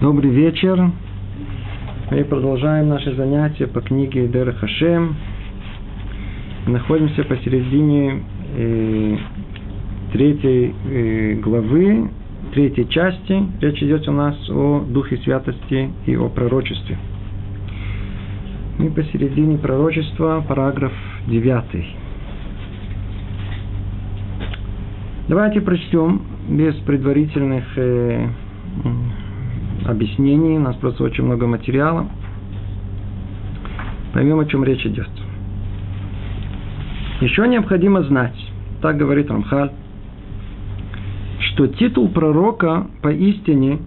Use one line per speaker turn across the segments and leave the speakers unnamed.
Добрый вечер. Мы продолжаем наши занятия по книге Дер Хашем. Находимся посередине э, третьей э, главы, третьей части. Речь идет у нас о Духе Святости и о пророчестве. Мы посередине пророчества, параграф 9. Давайте прочтем без предварительных э, объяснений, у нас просто очень много материала. Поймем, о чем речь идет. Еще необходимо знать, так говорит Рамхаль, что титул пророка поистине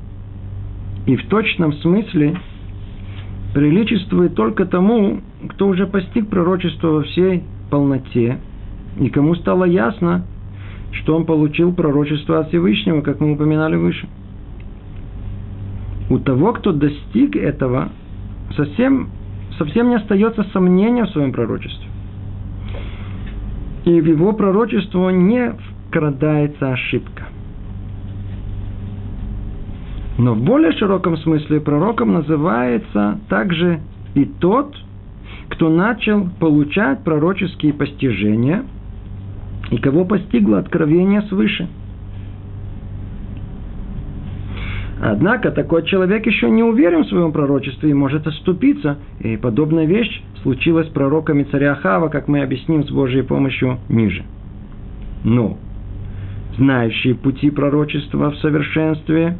и в точном смысле приличествует только тому, кто уже постиг пророчество во всей полноте, и кому стало ясно, что он получил пророчество от Всевышнего, как мы упоминали выше – у того, кто достиг этого, совсем, совсем не остается сомнения в своем пророчестве. И в его пророчество не вкрадается ошибка. Но в более широком смысле пророком называется также и тот, кто начал получать пророческие постижения и кого постигло откровение свыше – Однако такой человек еще не уверен в своем пророчестве и может оступиться. И подобная вещь случилась с пророками царя Хава, как мы объясним с Божьей помощью ниже. Но знающие пути пророчества в совершенстве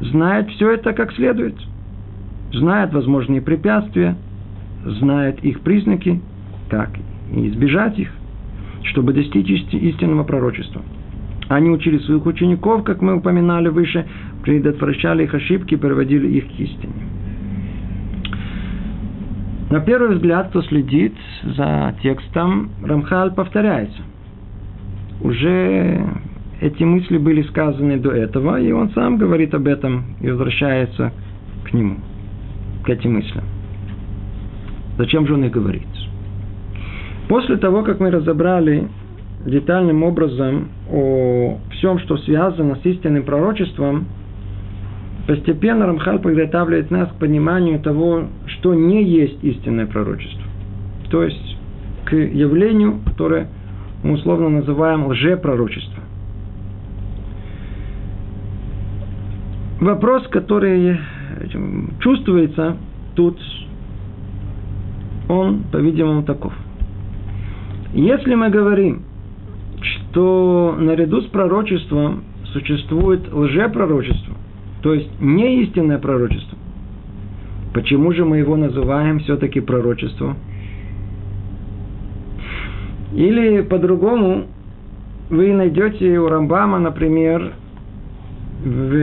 знают все это как следует. Знают возможные препятствия, знают их признаки, как избежать их, чтобы достичь истинного пророчества. Они учили своих учеников, как мы упоминали выше, предотвращали их ошибки, приводили их к истине. На первый взгляд, кто следит за текстом, Рамхаль повторяется. Уже эти мысли были сказаны до этого, и он сам говорит об этом и возвращается к нему, к этим мыслям. Зачем же он их говорит? После того, как мы разобрали детальным образом о всем, что связано с истинным пророчеством, постепенно Рамхал подготавливает нас к пониманию того, что не есть истинное пророчество. То есть к явлению, которое мы условно называем лжепророчество. Вопрос, который чувствуется тут, он, по-видимому, таков. Если мы говорим, что наряду с пророчеством существует лжепророчество, то есть не истинное пророчество. Почему же мы его называем все-таки пророчеством? Или по-другому, вы найдете у Рамбама, например, в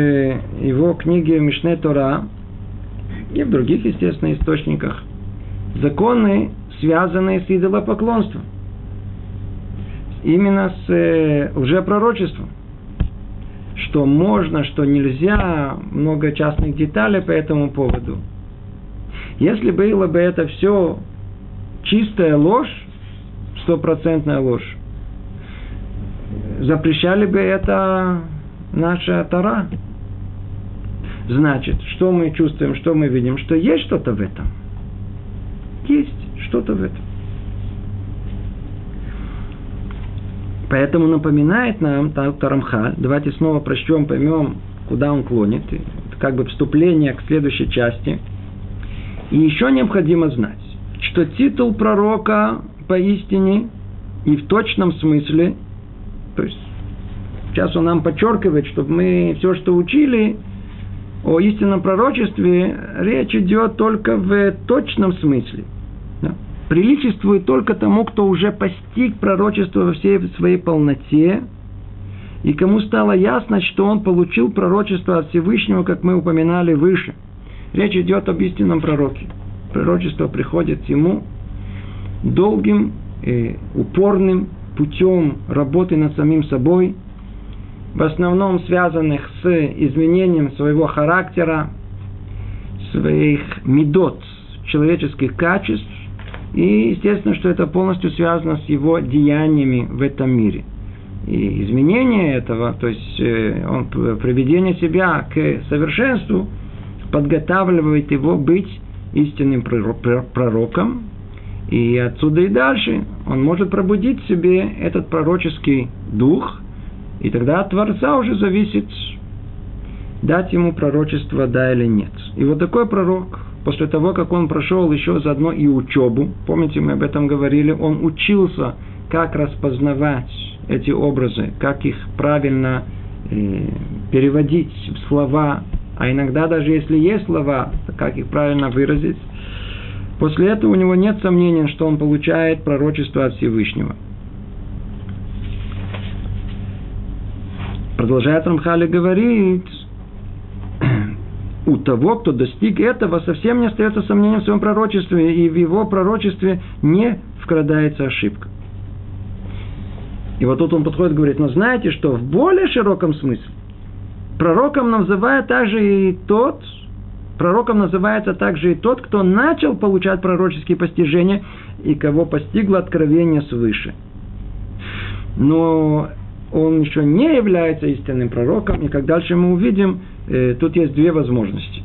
его книге Мишне Тора и в других, естественно, источниках законы, связанные с идолопоклонством именно с э, лжепророчеством. Что можно, что нельзя, много частных деталей по этому поводу. Если было бы это все чистая ложь, стопроцентная ложь, запрещали бы это наша Тара. Значит, что мы чувствуем, что мы видим, что есть что-то в этом. Есть что-то в этом. Поэтому напоминает нам Тарамхаль, давайте снова прочтем, поймем, куда он клонит, это как бы вступление к следующей части. И еще необходимо знать, что титул пророка поистине и в точном смысле, то есть сейчас он нам подчеркивает, чтобы мы все, что учили о истинном пророчестве, речь идет только в точном смысле – приличествует только тому, кто уже постиг пророчество во всей своей полноте, и кому стало ясно, что он получил пророчество от Всевышнего, как мы упоминали выше. Речь идет об истинном пророке. Пророчество приходит ему долгим, и упорным путем работы над самим собой, в основном связанных с изменением своего характера, своих медот, человеческих качеств, и естественно, что это полностью связано с его деяниями в этом мире. И изменение этого, то есть э, он, приведение себя к совершенству, подготавливает его быть истинным пророком, и отсюда и дальше он может пробудить в себе этот пророческий дух, и тогда от Творца уже зависит, дать ему пророчество, да или нет. И вот такой пророк, после того, как он прошел еще заодно и учебу, помните, мы об этом говорили, он учился, как распознавать эти образы, как их правильно э, переводить в слова, а иногда даже если есть слова, как их правильно выразить, После этого у него нет сомнения, что он получает пророчество от Всевышнего. Продолжает Рамхали говорит, у того, кто достиг этого, совсем не остается сомнения в своем пророчестве, и в его пророчестве не вкрадается ошибка. И вот тут он подходит и говорит, но знаете, что в более широком смысле пророком называют также и тот, Пророком называется также и тот, кто начал получать пророческие постижения и кого постигло откровение свыше. Но он еще не является истинным пророком, и как дальше мы увидим, э, тут есть две возможности.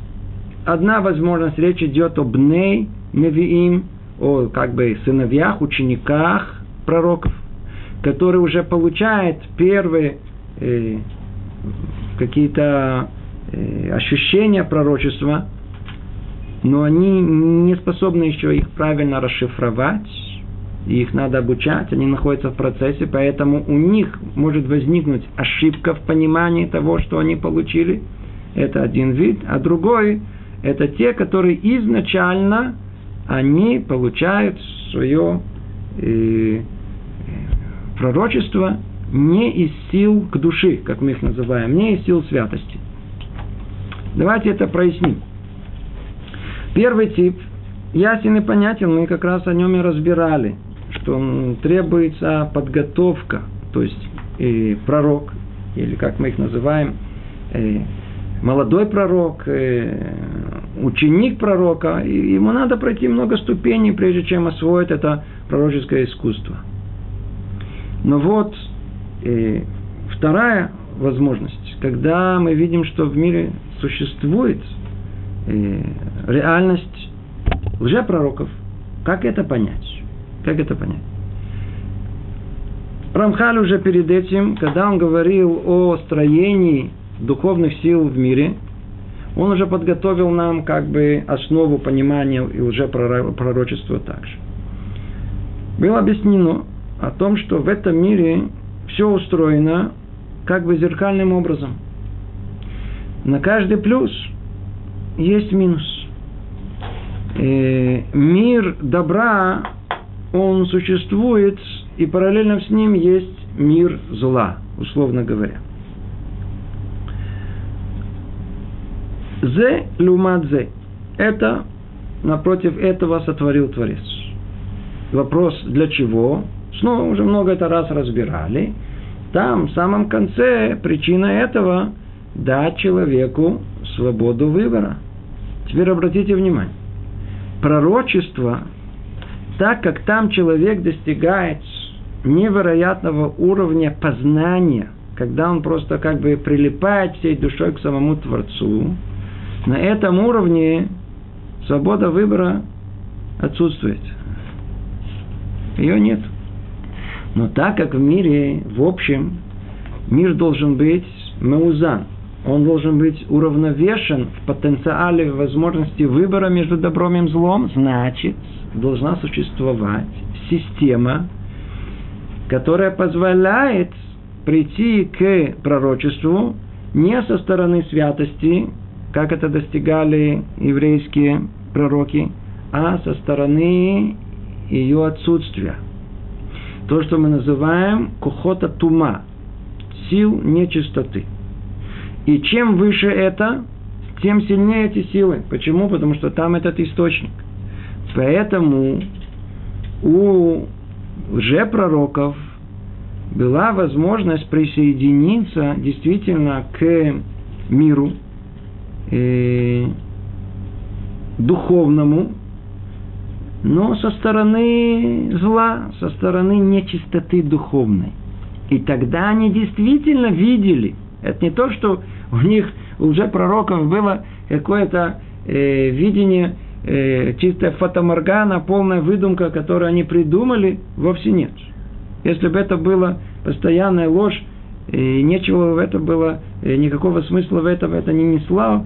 Одна возможность, речь идет об Ней, Невиим, о как бы сыновьях, учениках пророков, которые уже получают первые э, какие-то Э, ощущения пророчества, но они не способны еще их правильно расшифровать, их надо обучать, они находятся в процессе, поэтому у них может возникнуть ошибка в понимании того, что они получили. Это один вид, а другой – это те, которые изначально они получают свое э, пророчество не из сил к души, как мы их называем, не из сил святости – Давайте это проясним. Первый тип ясен и понятен, мы как раз о нем и разбирали, что требуется подготовка, то есть и пророк, или как мы их называем, э, молодой пророк, э, ученик пророка, и ему надо пройти много ступеней, прежде чем освоить это пророческое искусство. Но вот э, вторая возможность, когда мы видим, что в мире существует э, реальность лжепророков. Как это понять? Как это понять? Рамхаль уже перед этим, когда он говорил о строении духовных сил в мире, он уже подготовил нам как бы основу понимания и уже пророчества также. Было объяснено о том, что в этом мире все устроено как бы зеркальным образом – на каждый плюс есть минус. И э, мир добра, он существует, и параллельно с ним есть мир зла, условно говоря. Зе люмат зе. Это напротив этого сотворил Творец. Вопрос для чего? Снова уже много это раз разбирали. Там, в самом конце, причина этого дать человеку свободу выбора. Теперь обратите внимание. Пророчество, так как там человек достигает невероятного уровня познания, когда он просто как бы прилипает всей душой к самому Творцу, на этом уровне свобода выбора отсутствует. Ее нет. Но так как в мире, в общем, мир должен быть маузан, он должен быть уравновешен в потенциале возможности выбора между добром и злом, значит, должна существовать система, которая позволяет прийти к пророчеству не со стороны святости, как это достигали еврейские пророки, а со стороны ее отсутствия. То, что мы называем кухота тума, сил нечистоты – и чем выше это, тем сильнее эти силы. Почему? Потому что там этот источник. Поэтому у лжепророков была возможность присоединиться действительно к миру э, духовному, но со стороны зла, со стороны нечистоты духовной. И тогда они действительно видели – это не то, что у них, у лжепророков было какое-то э, видение, э, чистая фотоморгана, полная выдумка, которую они придумали, вовсе нет. Если бы это была постоянная ложь, и нечего в это было, никакого смысла в этом это не несло,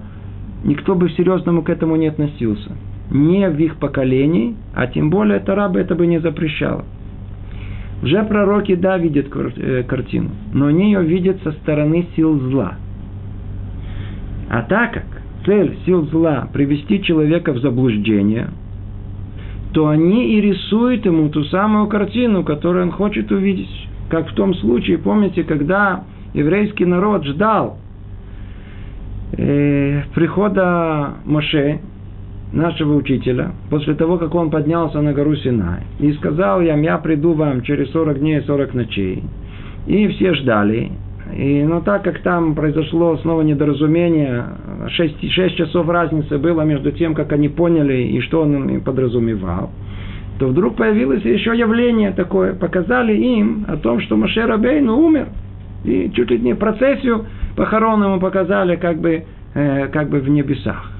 никто бы серьезному к этому не относился. Не в их поколении, а тем более Тара бы это бы не запрещало. Уже пророки, да, видят э, картину, но они ее видят со стороны сил зла. А так как цель сил зла – привести человека в заблуждение, то они и рисуют ему ту самую картину, которую он хочет увидеть. Как в том случае, помните, когда еврейский народ ждал прихода Моше, нашего учителя, после того, как он поднялся на гору Синай, и сказал им, я приду вам через 40 дней и 40 ночей. И все ждали. И, но так как там произошло снова недоразумение, 6, 6 часов разницы было между тем, как они поняли и что он им подразумевал, то вдруг появилось еще явление такое. Показали им о том, что Машер Абейну умер. И чуть ли не процессию похорон ему показали как бы, э, как бы в небесах.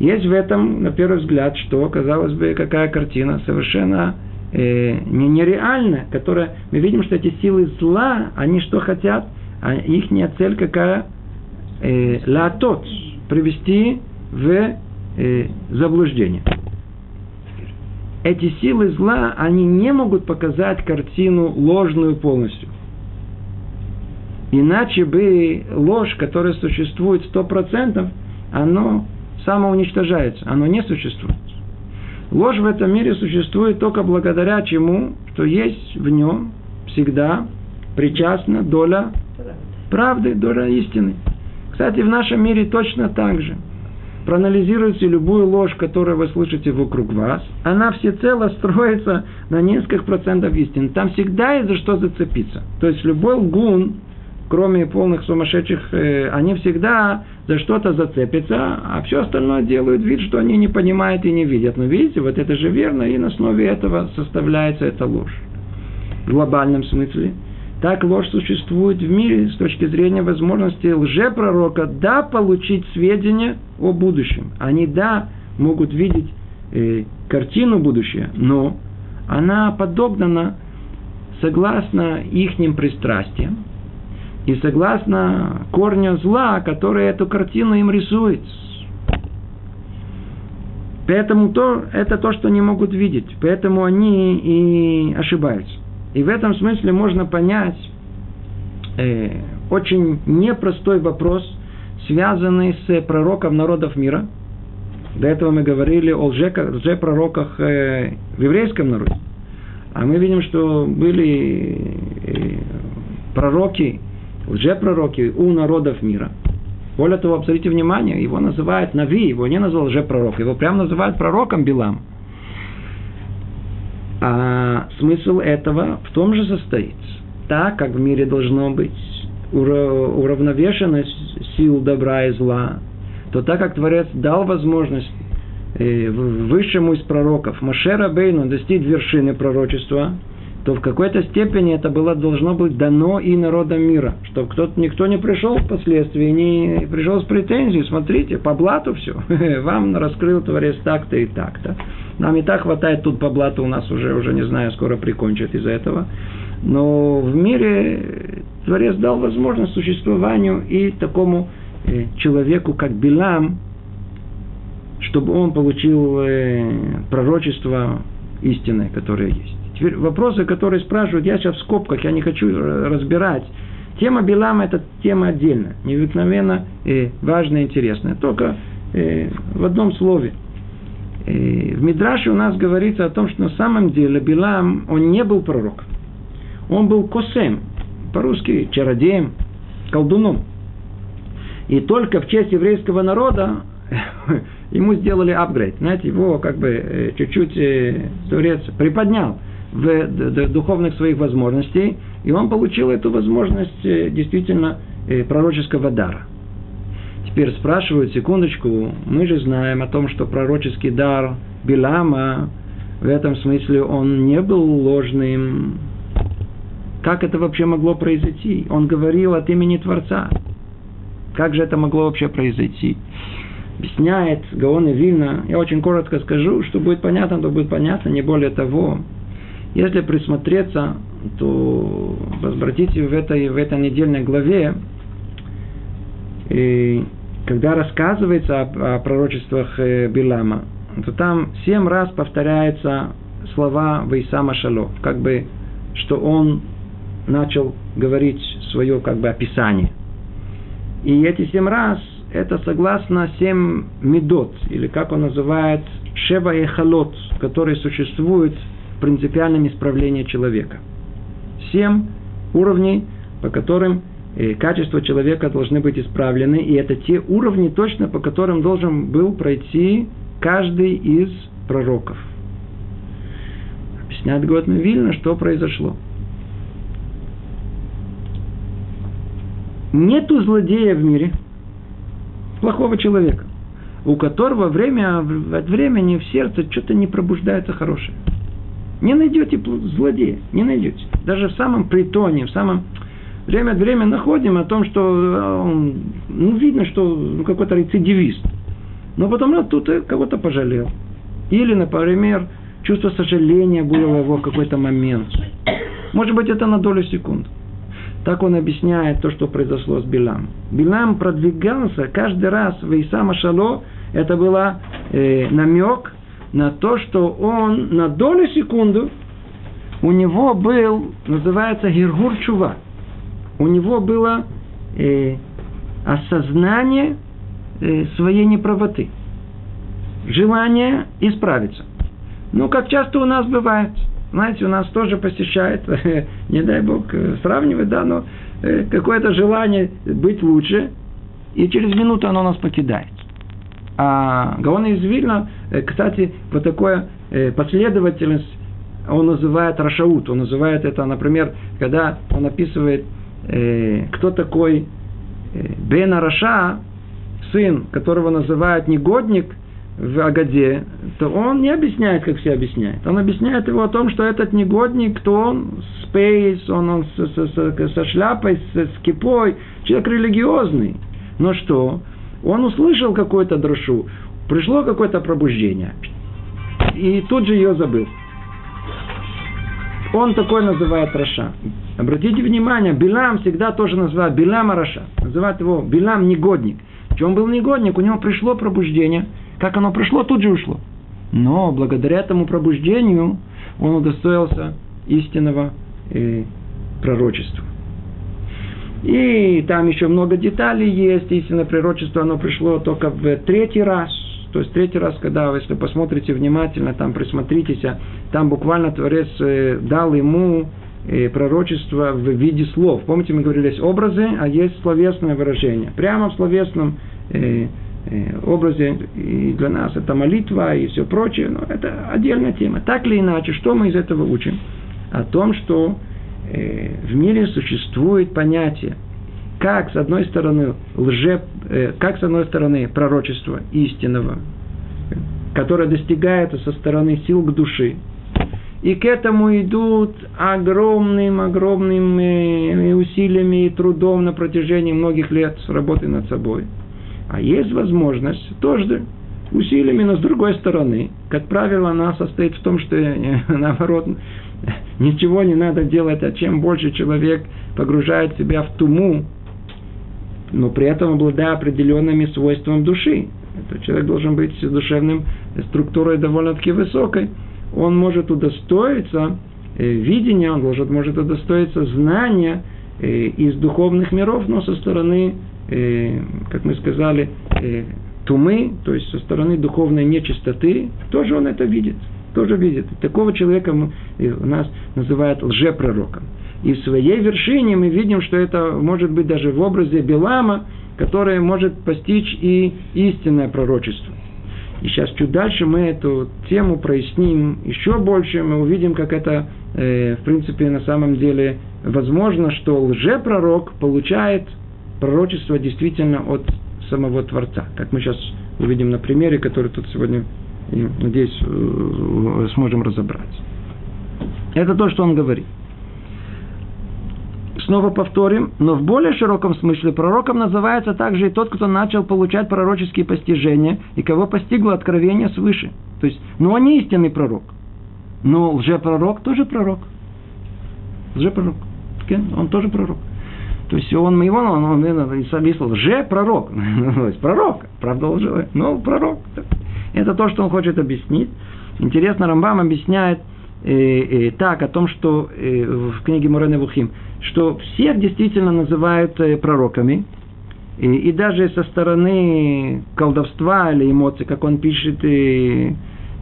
Есть в этом, на первый взгляд, что, казалось бы, какая картина совершенно э, не, нереальная, которая, мы видим, что эти силы зла, они что хотят, а их цель какая? Э, латот, привести в э, заблуждение. Эти силы зла, они не могут показать картину ложную полностью. Иначе бы ложь, которая существует сто процентов, оно самоуничтожается, оно не существует. Ложь в этом мире существует только благодаря чему, что есть в нем всегда причастна доля правды, доля истины. Кстати, в нашем мире точно так же. Проанализируйте любую ложь, которую вы слышите вокруг вас, она всецело строится на нескольких процентов истины. Там всегда есть за что зацепиться. То есть любой лгун, кроме полных сумасшедших, э, они всегда за что-то зацепятся, а все остальное делают вид, что они не понимают и не видят. Но видите, вот это же верно, и на основе этого составляется эта ложь. В глобальном смысле. Так ложь существует в мире с точки зрения возможности лжепророка, да, получить сведения о будущем. Они, да, могут видеть э, картину будущего, но она подогнана согласно ихним пристрастиям, и согласно корню зла, который эту картину им рисует. Поэтому то, это то, что они могут видеть. Поэтому они и ошибаются. И в этом смысле можно понять э, очень непростой вопрос, связанный с пророком народов мира. До этого мы говорили о лжепророках э, в еврейском народе. А мы видим, что были э, пророки лжепророки у народов мира. Более того, обратите внимание, его называют Нави, его не назвал лжепророк, его прямо называют пророком Билам. А смысл этого в том же состоит. Так, как в мире должно быть уравновешенность сил добра и зла, то так как Творец дал возможность э, высшему из пророков Машера Бейну достичь вершины пророчества – то в какой-то степени это было должно быть дано и народам мира, чтобы кто-то, никто не пришел впоследствии, не пришел с претензией, смотрите, по блату все, вам раскрыл Творец так-то и так-то. Нам и так хватает тут по блату, у нас уже, уже не знаю, скоро прикончат из-за этого. Но в мире Творец дал возможность существованию и такому э, человеку, как Билам, чтобы он получил э, пророчество истинное, которое есть. Теперь вопросы, которые спрашивают, я сейчас в скобках, я не хочу разбирать. Тема Билама – это тема отдельная, необыкновенно э, важная и интересная. Только э, в одном слове. Э, в Мидраше у нас говорится о том, что на самом деле Билам, он не был пророком. Он был косем, по-русски чародеем, колдуном. И только в честь еврейского народа ему сделали апгрейд. Знаете, его как бы э, чуть-чуть э, Турец приподнял – в духовных своих возможностей, и он получил эту возможность э, действительно э, пророческого дара. Теперь спрашивают, секундочку, мы же знаем о том, что пророческий дар Билама, в этом смысле он не был ложным. Как это вообще могло произойти? Он говорил от имени Творца. Как же это могло вообще произойти? объясняет Гаон и Вильна, я очень коротко скажу, что будет понятно, то будет понятно, не более того. Если присмотреться, то возвратите в этой, в этой недельной главе, и когда рассказывается о, о пророчествах э, Билама, то там семь раз повторяются слова Вейсама Шало, как бы, что он начал говорить свое как бы описание. И эти семь раз это согласно семь медот, или как он называет, шева и халот, которые существуют принципиальном исправлении человека. Семь уровней, по которым э, качества человека должны быть исправлены, и это те уровни точно, по которым должен был пройти каждый из пророков. Объясняет Готна Вильна, что произошло. Нету злодея в мире, плохого человека, у которого время от времени в сердце что-то не пробуждается хорошее. Не найдете злодея, не найдете. Даже в самом притоне, в самом время от времени находим о том, что э, ну, видно, что ну, какой-то рецидивист. Но потом ну, тут кого-то пожалел. Или, например, чувство сожаления было его в какой-то момент. Может быть, это на долю секунд. Так он объясняет то, что произошло с Билам. Билам продвигался каждый раз в Исама Шало. Это было э, намек на то, что он на долю секунду у него был, называется Гиргур Чува. У него было э, осознание э, своей неправоты. Желание исправиться. Ну, как часто у нас бывает. Знаете, у нас тоже посещает, не дай бог э, сравнивать, да, но э, какое-то желание быть лучше, и через минуту оно нас покидает. А Гаон из Вильна, э, кстати, вот такое последовательность он называет רשעות, он называет это, например, когда он описывает, кто такой בן הרשע, сын, которого называют негодник, в Агаде, то он не объясняет, как все объясняют. Он объясняет его о том, что этот негодник, кто он, с пейс, он, он со, со, со, со шляпой, с, с кипой, человек религиозный. Но что? Он услышал какую-то дрошу, пришло какое-то пробуждение, и тут же ее забыл. Он такой называет רשע. Обратите внимание, Билам всегда тоже называют Билам רשע. Называют его Билам негодник. Чем был негодник? У него пришло пробуждение – как оно пришло, тут же ушло. Но благодаря этому пробуждению он удостоился истинного э, пророчества. И там еще много деталей есть. Истинное пророчество, оно пришло только в третий раз. То есть третий раз, когда, если посмотрите внимательно, там присмотритесь, а там буквально Творец э, дал ему э, пророчество в виде слов. Помните, мы говорили, есть образы, а есть словесное выражение. Прямо в словесном э, образе, и для нас это молитва и все прочее, но это отдельная тема. Так или иначе, что мы из этого учим? О том, что в мире существует понятие, как с одной стороны лже, э, как с одной стороны пророчество истинного, которое достигается со стороны сил к души, и к этому идут огромным, огромным усилиями и трудом на протяжении многих лет работы над собой – а есть возможность тоже усилиями, но с другой стороны, как правило, она состоит в том, что наоборот, ничего не надо делать, а чем больше человек погружает себя в туму, но при этом обладая определенными свойствами души. Этот человек должен быть с душевным структурой довольно-таки высокой. Он может удостоиться э, видения, он может, может удостоиться знания э, из духовных миров, но со стороны э, как мы сказали, тумы, то есть со стороны духовной нечистоты, тоже он это видит. Тоже видит. Такого человека у нас называют лжепророком. И в своей вершине мы видим, что это может быть даже в образе Белама, который может постичь и истинное пророчество. И сейчас чуть дальше мы эту тему проясним еще больше, мы увидим, как это, э, в принципе, на самом деле возможно, что лжепророк получает пророчество действительно от самого Творца. Как мы сейчас увидим на примере, который тут сегодня, надеюсь, э, сможем разобрать. Это то, что он говорит. снова повторим, но в более широком смысле пророком называется также и тот, кто начал получать пророческие постижения и кого постигло откровение свыше. То есть, ну он не истинный пророк. Но лжепророк тоже пророк. Лжепророк. Он тоже пророк. То есть он его, он, он, он записал лже-пророк. То есть пророк, правда лживый, но пророк. Это то, что он хочет объяснить. Интересно, Рамбам объясняет э, э, так о том, что э, в книге Мурена Вухим, что всех действительно называют э, пророками, и, и даже со стороны колдовства или эмоций, как он пишет, и,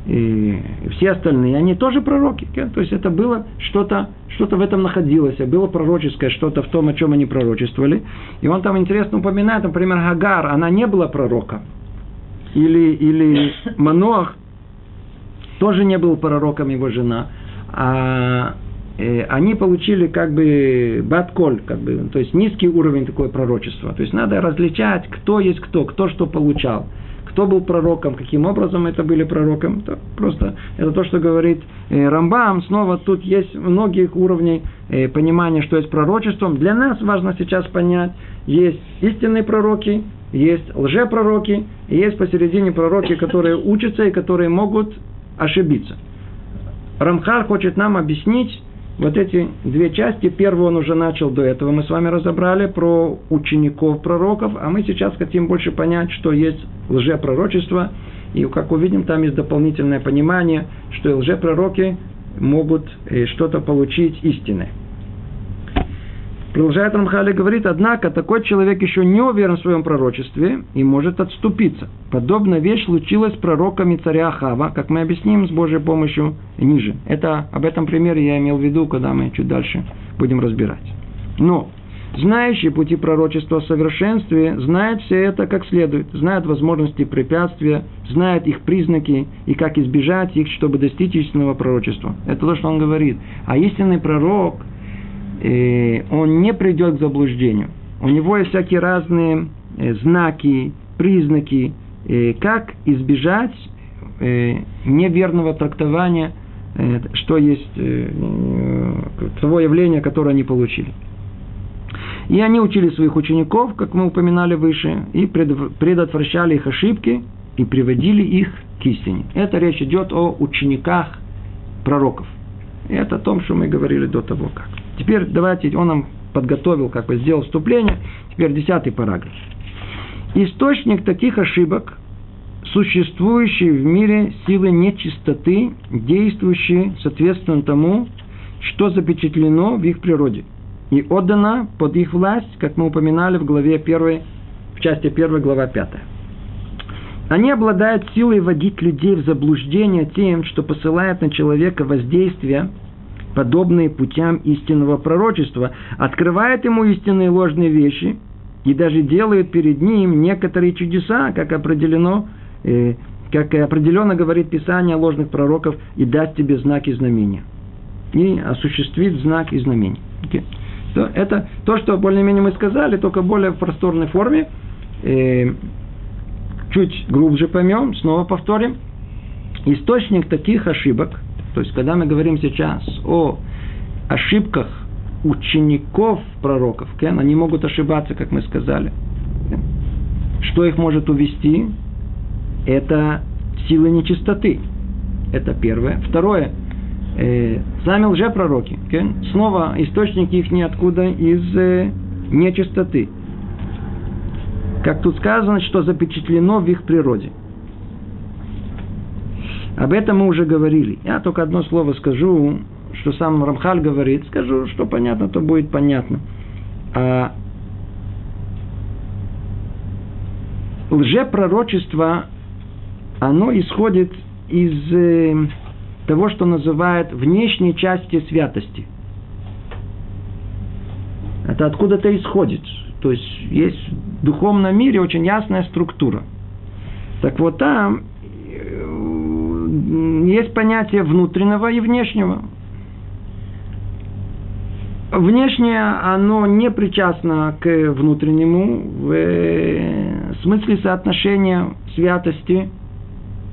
и все остальные, они тоже пророки. То есть это было что-то, что-то в этом находилось, было пророческое, что-то в том, о чем они пророчествовали. И он там интересно упоминает, например, Гагар, она не была пророком. Или, или Манох тоже не был пророком его жена. А э, они получили как бы батколь, как бы, то есть низкий уровень такое пророчества. То есть надо различать, кто есть кто, кто что получал кто был пророком, каким образом это были пророком. Это просто это то, что говорит э, Рамбам. Снова тут есть многих уровней э, понимания, что есть пророчеством. Для нас важно сейчас понять, есть истинные пророки, есть лжепророки, и есть посередине пророки, которые учатся и которые могут ошибиться. Рамхар хочет нам объяснить, вот эти две части. Первую он уже начал до этого. Мы с вами разобрали про учеников пророков, а мы сейчас хотим больше понять, что есть лжепророчество. И, как увидим, там есть дополнительное понимание, что лжепророки могут э, что-то получить истинное. Продолжает Рамхали говорит, однако такой человек еще не уверен в своем пророчестве и может отступиться. Подобная вещь случилась с пророками царя Ахава, как мы объясним с Божьей помощью ниже. Это, об этом примере я имел в виду, когда мы чуть дальше будем разбирать. Но знающий пути пророчества в совершенстве знает все это как следует, знает возможности препятствия, знает их признаки и как избежать их, чтобы достичь истинного пророчества. Это то, что он говорит. А истинный пророк – Э, он не придет к заблуждению. У него есть всякие разные э, знаки, признаки, э, как избежать неверного трактования, что есть того явления, которое они получили. И они учили своих учеников, как мы упоминали выше, и предотвращали их ошибки и приводили их к истине. Это речь идет о учениках пророков. Это о том, что мы говорили до того, как. Теперь давайте, он нам подготовил, как бы сделал вступление. Теперь десятый параграф. Источник таких ошибок существующие в мире силы нечистоты, действующие соответственно тому, что запечатлено в их природе и отдано под их власть, как мы упоминали в главе 1, в части 1, глава 5. Они обладают силой водить людей в заблуждение тем, что посылает на человека воздействие – подобные путям истинного пророчества, открывает ему истинные ложные вещи и даже делает перед ним некоторые чудеса, как определено, э, как определенно говорит Писание ложных пророков, и даст тебе знак и знамения. И осуществит знак и знамение. Okay. То, это то, что более-менее мы сказали, только более в просторной форме. Э, чуть глубже поймем, снова повторим. Источник таких ошибок – то есть, когда мы говорим сейчас о ошибках учеников пророков, они могут ошибаться, как мы сказали. Что их может увести? Это силы нечистоты. Это первое. Второе. Э, сами лжепророки. Снова источник их ниоткуда из э, нечистоты. Как тут сказано, что запечатлено в их природе. Об этом мы уже говорили. Я только одно слово скажу, что сам Рамхаль говорит. Скажу, что понятно, то будет понятно. А лжепророчество, оно исходит из э, того, что называют внешней части святости. Это откуда-то исходит. То есть есть в духовном мире очень ясная структура. Так вот там есть понятие внутреннего и внешнего. Внешнее, оно не причастно к внутреннему в э, смысле соотношения святости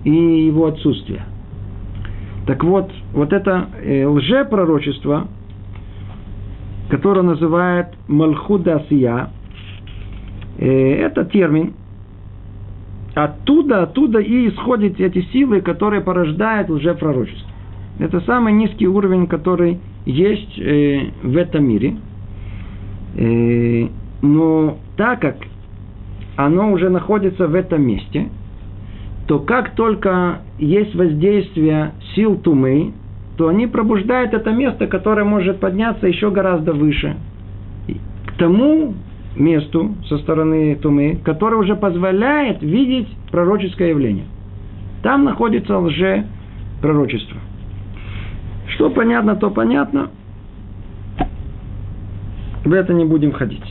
и его отсутствия. Так вот, вот это э, лжепророчество, которую называют Малхудасия. Э, это термин. Оттуда, оттуда и исходят эти силы, которые порождают лжепророчество. Это самый низкий уровень, который есть э, в этом мире. Э, но так как оно уже находится в этом месте, то как только есть воздействие сил тумы, то они пробуждают это место, которое может подняться еще гораздо выше. К тому месту со стороны Тумы, которое уже позволяет видеть пророческое явление. Там находится лже пророчество. Что понятно, то понятно. В это не будем ходить.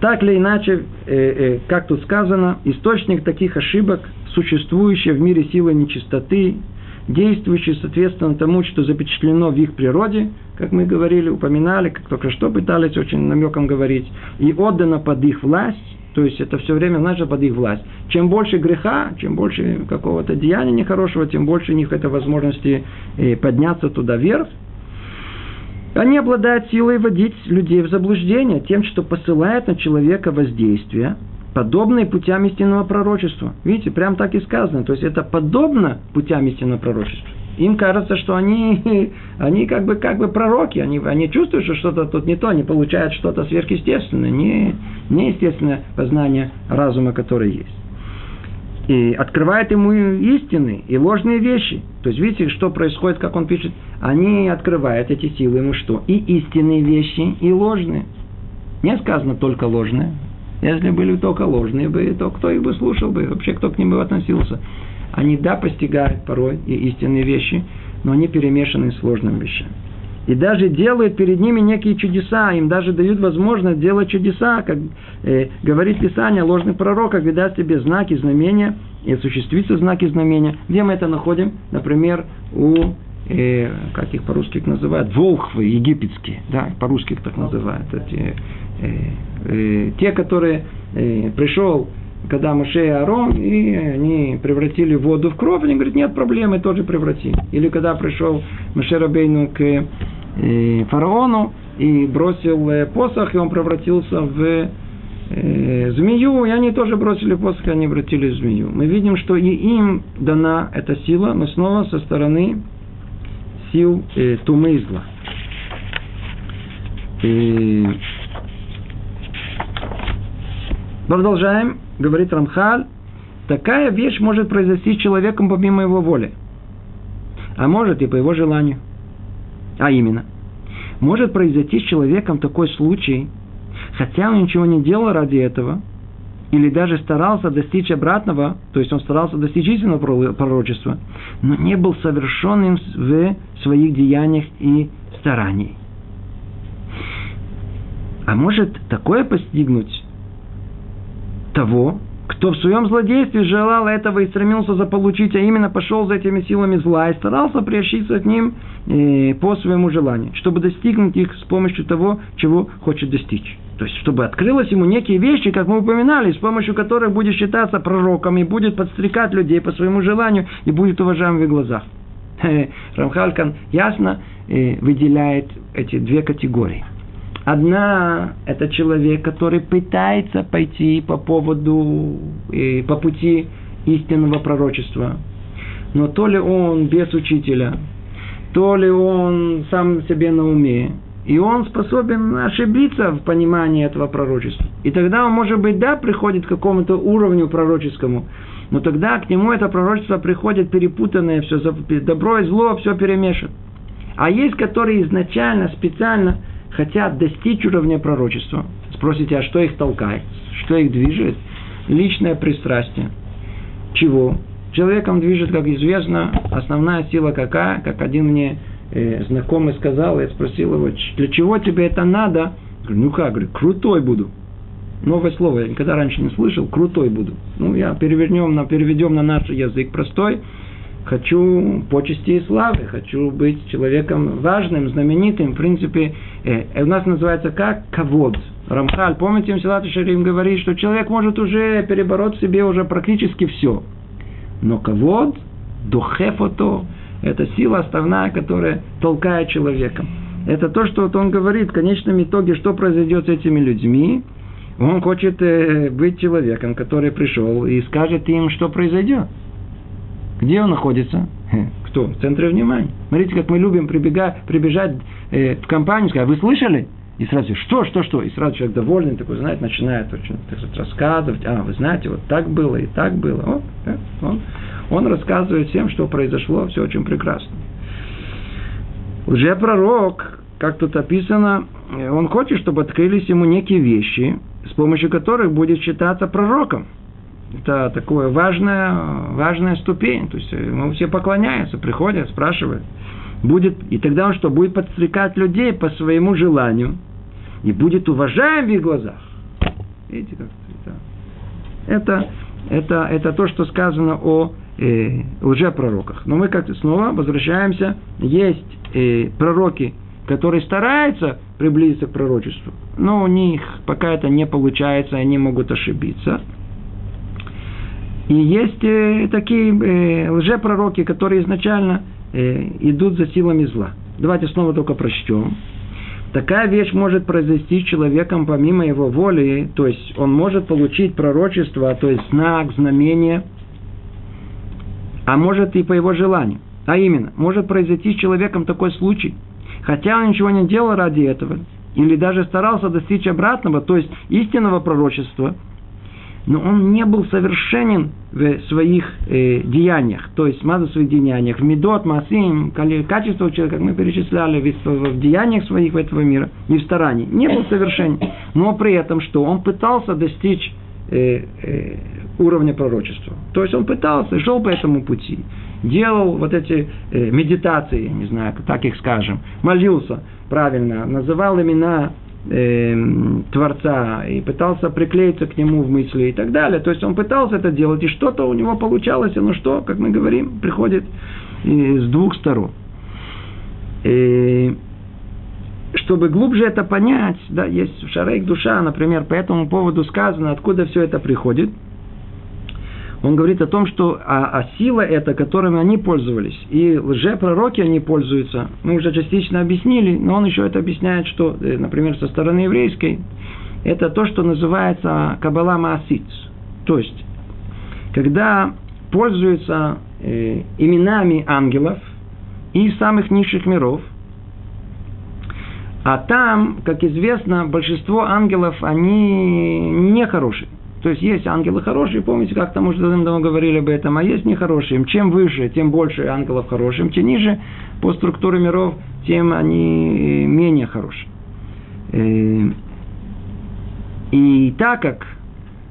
Так или иначе, э, э, как тут сказано, источник таких ошибок, существующие в мире силы нечистоты, действующие соответственно тому, что запечатлено в их природе, как мы говорили, упоминали, как только что пытались очень намеком говорить, и отдано под их власть, то есть это все время значит под их власть. Чем больше греха, чем больше какого-то деяния нехорошего, тем больше у них это возможности э, подняться туда вверх. Они обладают силой водить людей в заблуждение тем, что посылает на человека воздействие, подобные путям истинного пророчества. Видите, прям так и сказано. То есть это подобно путям истинного пророчества. Им кажется, что они, они как, бы, как бы пророки, они, они чувствуют, что что-то тут не то, они получают что-то сверхъестественное, не, неестественное познание разума, которое есть. И открывает ему истины и ложные вещи. То есть, видите, что происходит, как он пишет, они открывают эти силы ему что? И истинные вещи, и ложные. Не сказано только ложные. Если были только ложные бы, то кто их бы слушал бы, вообще кто к ним бы относился. Они, да, постигают порой и истинные вещи, но они перемешаны с сложными вещами. И даже делают перед ними некие чудеса, им даже дают возможность делать чудеса, как э, говорит Писание о ложных пророках, видать себе знаки, знамения, и осуществиться знаки, знамения. Где мы это находим? Например, у э, как их по-русски называют, волхвы египетские, да, по-русски их так называют, эти, те, которые э, пришел когда Моше и Арон, и они превратили воду в кровь, они говорят, нет проблемы, тоже преврати. Или когда пришел Моше Рабейну к э, фараону и бросил э, посох, и он превратился в э, змею, и они тоже бросили посох, и они обратились в змею. Мы видим, что и им дана эта сила, но снова со стороны сил э, тумы и зла. Продолжаем говорит Рамхаль, такая вещь может произойти с человеком помимо его воли. А может и по его желанию. А именно, может произойти с человеком такой случай, хотя он ничего не делал ради этого, или даже старался достичь обратного, то есть он старался достичь истинного пророчества, но не был совершенным в своих деяниях и стараниях. А может такое постигнуть того, кто в своем злодействе желал этого и стремился заполучить, а именно пошел за этими силами зла и старался приобщиться к ним э, по своему желанию, чтобы достигнуть их с помощью того, чего хочет достичь. То есть, чтобы открылось ему некие вещи, как мы упоминали, с помощью которых будет считаться пророком и будет подстрекать людей по своему желанию и будет уважаем в их глазах. Рамхалькан ясно э, выделяет эти две категории. Одна – это человек, который пытается пойти по поводу, по пути истинного пророчества. Но то ли он без учителя, то ли он сам себе на уме, и он способен ошибиться в понимании этого пророчества. И тогда он, может быть, да, приходит к какому-то уровню пророческому, но тогда к нему это пророчество приходит перепутанное, все добро и зло, все перемешано. А есть, которые изначально, специально – хотят достичь уровня пророчества. Спросите, а что их толкает? Что их движет? Личное пристрастие. Чего? Человеком движет, как известно, основная сила какая? Как один мне э, знакомый сказал, я спросил его, для чего тебе это надо? Говорю, ну как, говорю, крутой буду. Новое слово, я никогда раньше не слышал, крутой буду. Ну, я перевернем на, переведем на наш язык простой – хочу почести и славы, хочу быть человеком важным, знаменитым. В принципе, э, у нас называется как ковод. Рамхаль, помните, Мсилат Шарим говорит, что человек может уже перебороть в себе уже практически все. Но ковод, духефото, это сила основная, которая толкает человека. это то, что вот он говорит в конечном итоге, что произойдет с этими людьми. Он хочет э, быть человеком, который пришел и скажет им, что произойдет. Где он находится? Кто? В центре внимания. Смотрите, как мы любим прибегать, прибежать э, в компанию, сказать, вы слышали? И сразу, что, что, что? И сразу человек довольный, такой, знаете, начинает очень так сказать, рассказывать. А, вы знаете, вот так было и так было. Вот, он, он рассказывает всем, что произошло, все очень прекрасно. Лжепророк, как тут описано, он хочет, чтобы открылись ему некие вещи, с помощью которых будет считаться пророком. Это такое важная, важная ступень. То есть ему все поклоняются, приходят, спрашивают. Будет, и тогда он что? Будет подстрекать людей по своему желанию и будет уважаем в их глазах. Видите, как это? Это, это, это то, что сказано о э, лжепророках. Но мы как-то снова возвращаемся. Есть э, пророки, которые стараются приблизиться к пророчеству, но у них пока это не получается, они могут ошибиться. И есть э, такие э, лжепророки, которые изначально э, идут за силами зла. Давайте снова только прочтем. Такая вещь может произойти с человеком помимо его воли, то есть он может получить пророчество, то есть знак, знамение, а может и по его желанию. А именно, может произойти с человеком такой случай, хотя он ничего не делал ради этого, или даже старался достичь обратного, то есть истинного пророчества – но он не был совершенен в своих э, деяниях, то есть в своих деяниях, в медот, масим, качество человека, как мы перечисляли, в, в деяниях своих этого мира, не в старании, не был совершенен, но при этом что? Он пытался достичь э, э, уровня пророчества. То есть он пытался, шел по этому пути, делал вот эти э, медитации, не знаю, так их скажем, молился правильно, называл имена Творца и пытался приклеиться к нему в мысли и так далее. То есть он пытался это делать, и что-то у него получалось, но что, как мы говорим, приходит с двух сторон. И чтобы глубже это понять, да, есть в Шарейк душа, например, по этому поводу сказано, откуда все это приходит – он говорит о том, что а, а сила это, которыми они пользовались, и лжепророки они пользуются, мы уже частично объяснили, но он еще это объясняет, что, э, например, со стороны еврейской, это то, что называется кабала маасиц. То есть, когда пользуются э, именами ангелов и самых низших миров, а там, как известно, большинство ангелов, они нехорошие. То есть есть ангелы хорошие, помните, как там уже давно говорили об этом, а есть нехорошие. Чем выше, тем больше ангелов хорошим, чем ниже по структуре миров, тем они менее хорошие. Э, и так как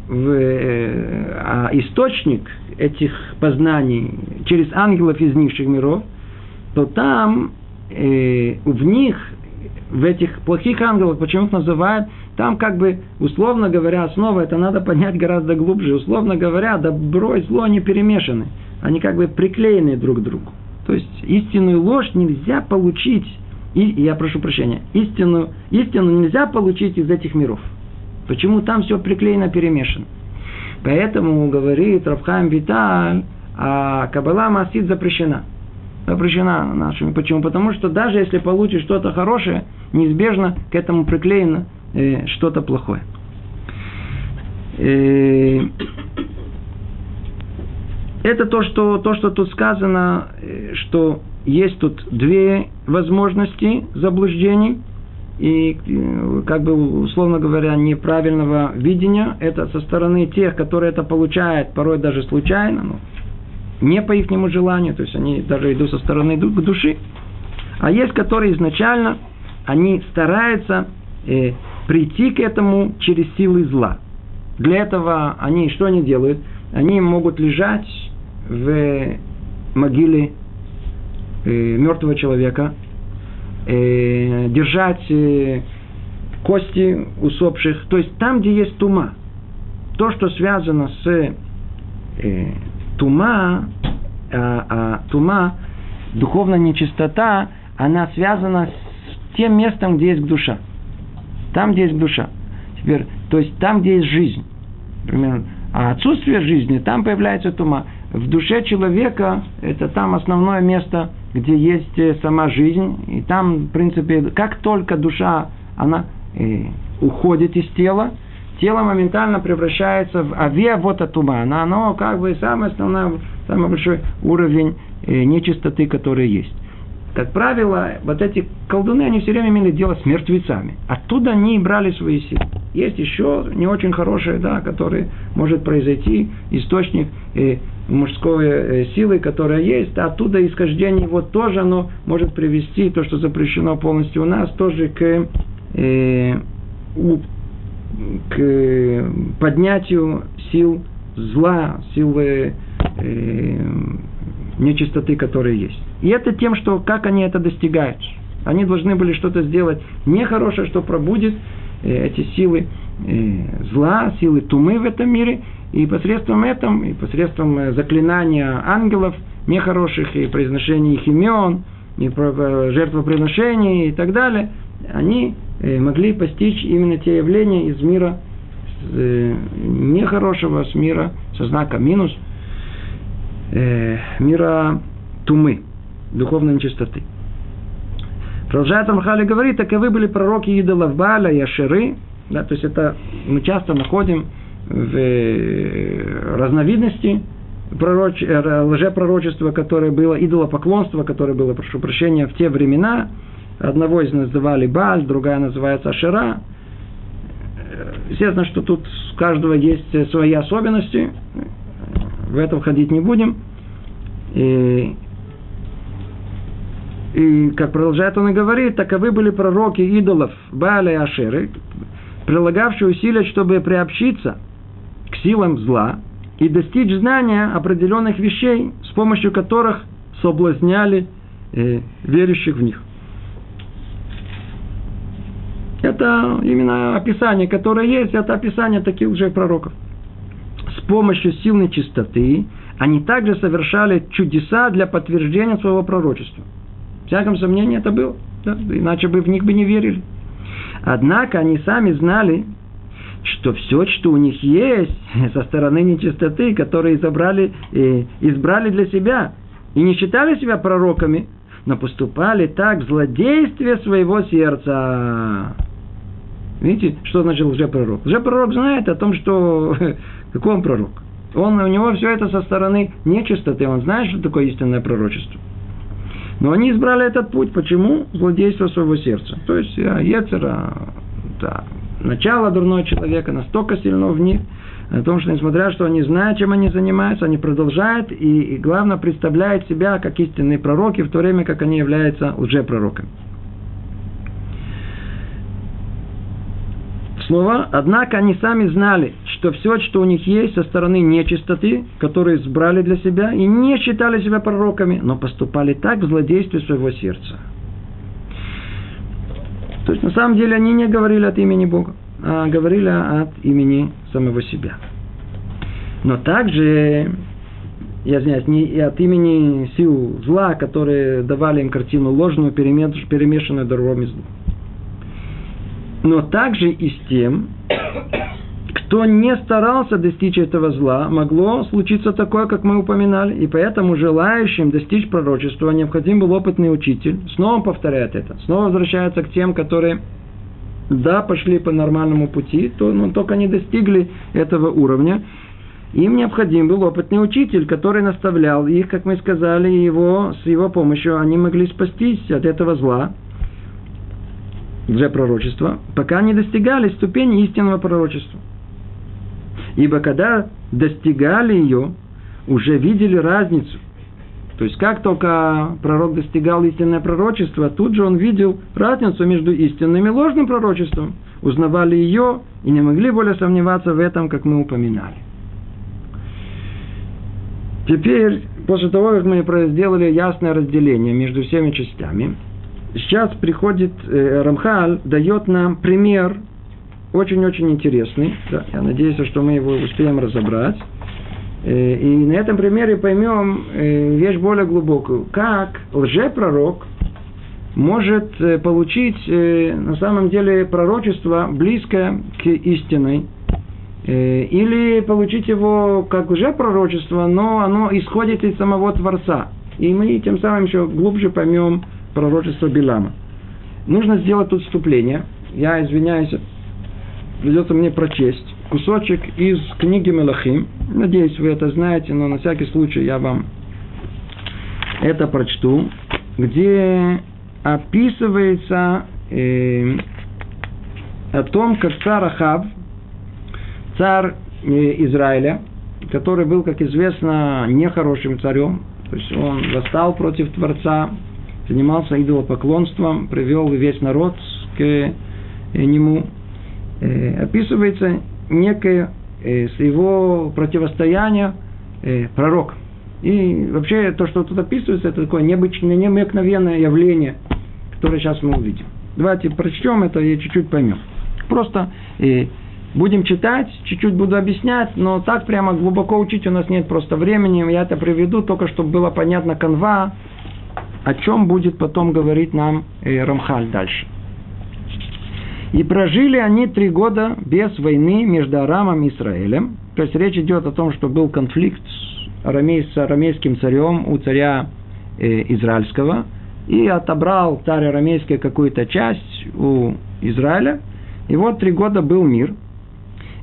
в, э, а источник этих познаний через ангелов из низших миров, то там э, в них, в этих плохих ангелах, почему-то называют там как бы, условно говоря, снова это надо понять гораздо глубже. Условно говоря, добро и зло не перемешаны. Они как бы приклеены друг к другу. То есть истинную ложь нельзя получить, и, я прошу прощения, истину, истину нельзя получить из этих миров. Почему там все приклеено, перемешано? Поэтому говорит Рафхайм Виталь, а Кабала Масид запрещена. Запрещена нашими. Почему? Потому что даже если получишь что-то хорошее, неизбежно к этому приклеено э, что-то плохое. Э, это то что, то, что тут сказано, э, что есть тут две возможности заблуждений и, э, как бы, условно говоря, неправильного видения. Это со стороны тех, которые это получают, порой даже случайно, но не по их желанию, то есть они даже идут со стороны души. А есть, которые изначально, они стараются э, прийти к этому через силы зла. Для этого они что они делают? Они могут лежать в могиле э, мертвого человека, э, держать э, кости усопших, то есть там, где есть тума. То, что связано с э, тума, а, а тума, духовная нечистота, она связана с тем местом, где есть душа. Там, где есть душа. Теперь, то есть там, где есть жизнь. Например, а отсутствие жизни, там появляется тума. В душе человека, это там основное место где есть э, сама жизнь, и там, в принципе, как только душа, она э, уходит из тела, тело моментально превращается в авиа вот атума. Оно, оно как бы самый основной, самый большой уровень э, нечистоты, который есть. Как правило, вот эти колдуны, они все время имели дело с мертвецами. Оттуда они брали свои силы. Есть еще не очень хорошие, да, который может произойти, источник э, мужской э, силы, которая есть, а оттуда исхождение его тоже оно может привести, то, что запрещено полностью у нас, тоже к, э, у, к поднятию сил зла, силы э, нечистоты, которые есть. И это тем, что как они это достигают. Они должны были что-то сделать нехорошее, что пробудет э, эти силы э, зла, силы тумы в этом мире. И посредством этом, и посредством э, заклинания ангелов нехороших, и произношения их имен, и жертвоприношений и так далее, они могли постичь именно те явления из мира нехорошего, с мира со знаком минус, мира тумы духовной нечистоты. Продолжает Амхали говорит, таковы были пророки идолов Баля и Ашеры. Да, то есть это мы часто находим в э, разновидности пророч... Э, лжепророчества, которое было, идолопоклонство, которое было, прошу прощения, в те времена. Одного из называли Баль, другая называется Ашера. Естественно, что тут у каждого есть свои особенности. В это входить не будем. И и, как продолжает он и говорит, таковы были пророки идолов Бааля и Ашеры, прилагавшие усилия, чтобы приобщиться к силам зла и достичь знания определенных вещей, с помощью которых соблазняли э, верующих в них. Это именно описание, которое есть, это описание таких уже пророков. С помощью силной чистоты они также совершали чудеса для подтверждения своего пророчества – всяком сомнении это было. Да? Иначе бы в них бы не верили. Однако они сами знали, что все, что у них есть со стороны нечистоты, которые избрали, э, избрали для себя, и не считали себя пророками, но поступали так в злодействе своего сердца. Видите, что значит лжепророк? Лжепророк знает о том, что... Какой он пророк? Он, у него все это со стороны нечистоты. Он знает, что такое истинное пророчество. Но они избрали этот путь. Почему? Злодейство своего сердца. То есть э, Ецера, да, начало дурного человека настолько сильно в них, о том, что несмотря что они знают, чем они занимаются, они продолжают и, и главное, представляют себя как истинные пророки, в то время как они являются лжепророками. Снова, однако они сами знали, что все, что у них есть со стороны нечистоты, которые избрали для себя, и не считали себя пророками, но поступали так в злодействе своего сердца. То есть, на самом деле, они не говорили от имени Бога, а говорили от имени самого себя. Но также, я знаю, не от имени сил зла, которые давали им картину ложную, перемешанную дорогами злу но также и с тем, кто не старался достичь этого зла, могло случиться такое, как мы упоминали, и поэтому желающим достичь пророчества необходим был опытный учитель. Снова повторяет это, снова возвращается к тем, которые да, пошли по нормальному пути, то, но только не достигли этого уровня. Им необходим был опытный учитель, который наставлял их, как мы сказали, его, с его помощью они могли спастись от этого зла, лжепророчества, пока не достигали ступени истинного пророчества. Ибо когда достигали ее, уже видели разницу. То есть, как только пророк достигал истинное пророчество, тут же он видел разницу между истинным и ложным пророчеством. Узнавали ее и не могли более сомневаться в этом, как мы упоминали. Теперь, после того, как мы сделали ясное разделение между всеми частями, сейчас приходит э, Рамхаль, дает нам пример очень-очень интересный. Да, я надеюсь, что мы его успеем разобрать. Э, и на этом примере поймем э, вещь более глубокую. Как лжепророк может э, получить э, на самом деле пророчество близкое к истинной, э, или получить его как уже пророчество, но оно исходит из самого Творца. и мы тем самым еще глубже поймем пророчество Билама. Нужно сделать тут вступление. Я извиняюсь, придется мне прочесть кусочек из книги Мелахим. Надеюсь, вы это знаете, но на всякий случай я вам это прочту, где описывается э, о том, как царь Ахав, царь э, Израиля, который был, как известно, нехорошим царем, то есть он восстал против Творца, занимался идолопоклонством, привел весь народ к э, нему. Э, описывается некое э, с его противостояния пророк. И вообще то, что тут описывается, это такое необычное, необыкновенное явление, которое сейчас мы увидим. Давайте прочтем это и чуть-чуть поймем. Просто Будем читать, чуть-чуть буду объяснять, но так прямо глубоко учить у нас нет просто времени. Я это приведу только, чтобы было понятно канва, о чем будет потом говорить нам э, Рамхаль дальше. И прожили они три года без войны между Арамом и Израилем. То есть речь идет о том, что был конфликт с, арамей, с арамейским царем у царя э, израильского. И отобрал царь арамейский какую-то часть у Израиля. И вот три года был мир –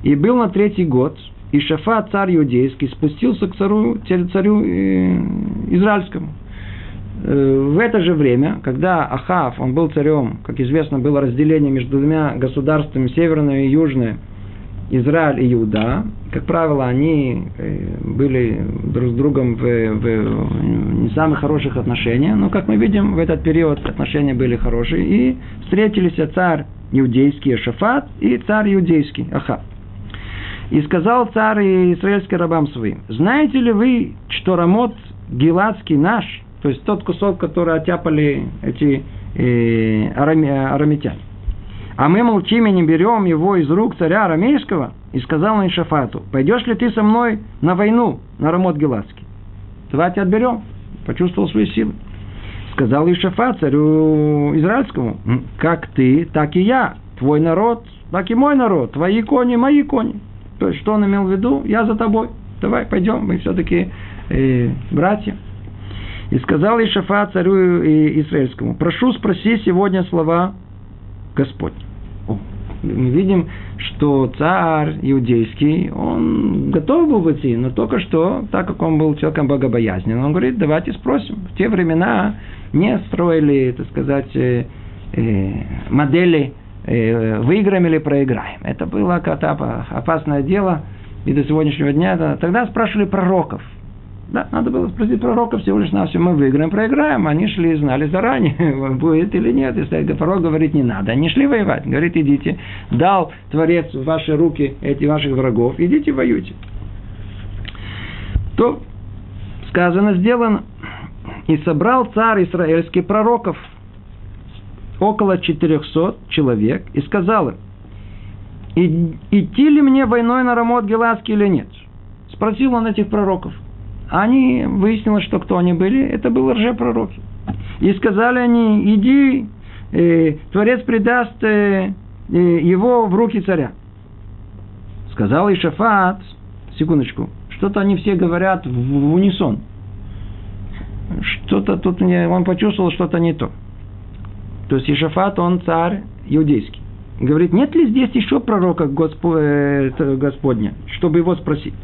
и был на третий год, и Шафа, царь иудейский, спустился к царю, царю э, израильскому. Э, в это же время, когда Ахав, он был царем, как известно, было разделение между двумя государствами, северное и южное, Израиль и Иуда, как правило, они э, были друг с другом в, в не самых хороших отношениях, но, как мы видим, в этот период отношения были хорошие, и встретились царь иудейский Шафат и царь иудейский Ахав. И сказал царь израильский рабам своим, знаете ли вы, что Рамот Гиладский наш, то есть тот кусок, который оттяпали эти э, арами, арамитяне. А мы молчим и не берем его из рук царя арамейского. И сказал он Шафату, пойдешь ли ты со мной на войну, на Рамот Гиладский? Давайте отберем. Почувствовал свои силы. Сказал Ишафа царю израильскому, как ты, так и я, твой народ, так и мой народ, твои кони, мои кони. То есть, что он имел в виду? Я за тобой. Давай, пойдем, мы все-таки э, братья. И сказал Ишафа царю Израильскому, прошу спроси сегодня слова Господь. Мы видим, что царь иудейский, он готов был идти, но только что, так как он был человеком богобоязненным, он говорит, давайте спросим. В те времена не строили, так сказать, э, э, модели Э, выиграем или проиграем. Это было опасное дело, и до сегодняшнего дня. Тогда спрашивали пророков. Да, надо было спросить пророков всего лишь на все. Мы выиграем, проиграем. Они шли, знали заранее, будет или нет. Если пророк говорит, не надо. Они шли воевать. Говорит, идите. Дал Творец в ваши руки эти ваших врагов. Идите, воюйте. То сказано, сделано. И собрал царь израильский пророков – около 400 человек и сказал им, идти ли мне войной на Рамот Геладский или нет? Спросил он этих пророков. Они, выяснилось, что кто они были, это были лжепророки. И сказали они, иди, э, Творец предаст э, э, его в руки царя. Сказал Ишафат, секундочку, что-то они все говорят в, в унисон. Что-то тут мне, он почувствовал что-то не то. То есть Ишафат, он царь иудейский. Говорит, нет ли здесь еще пророка э, Господня, чтобы его спросить?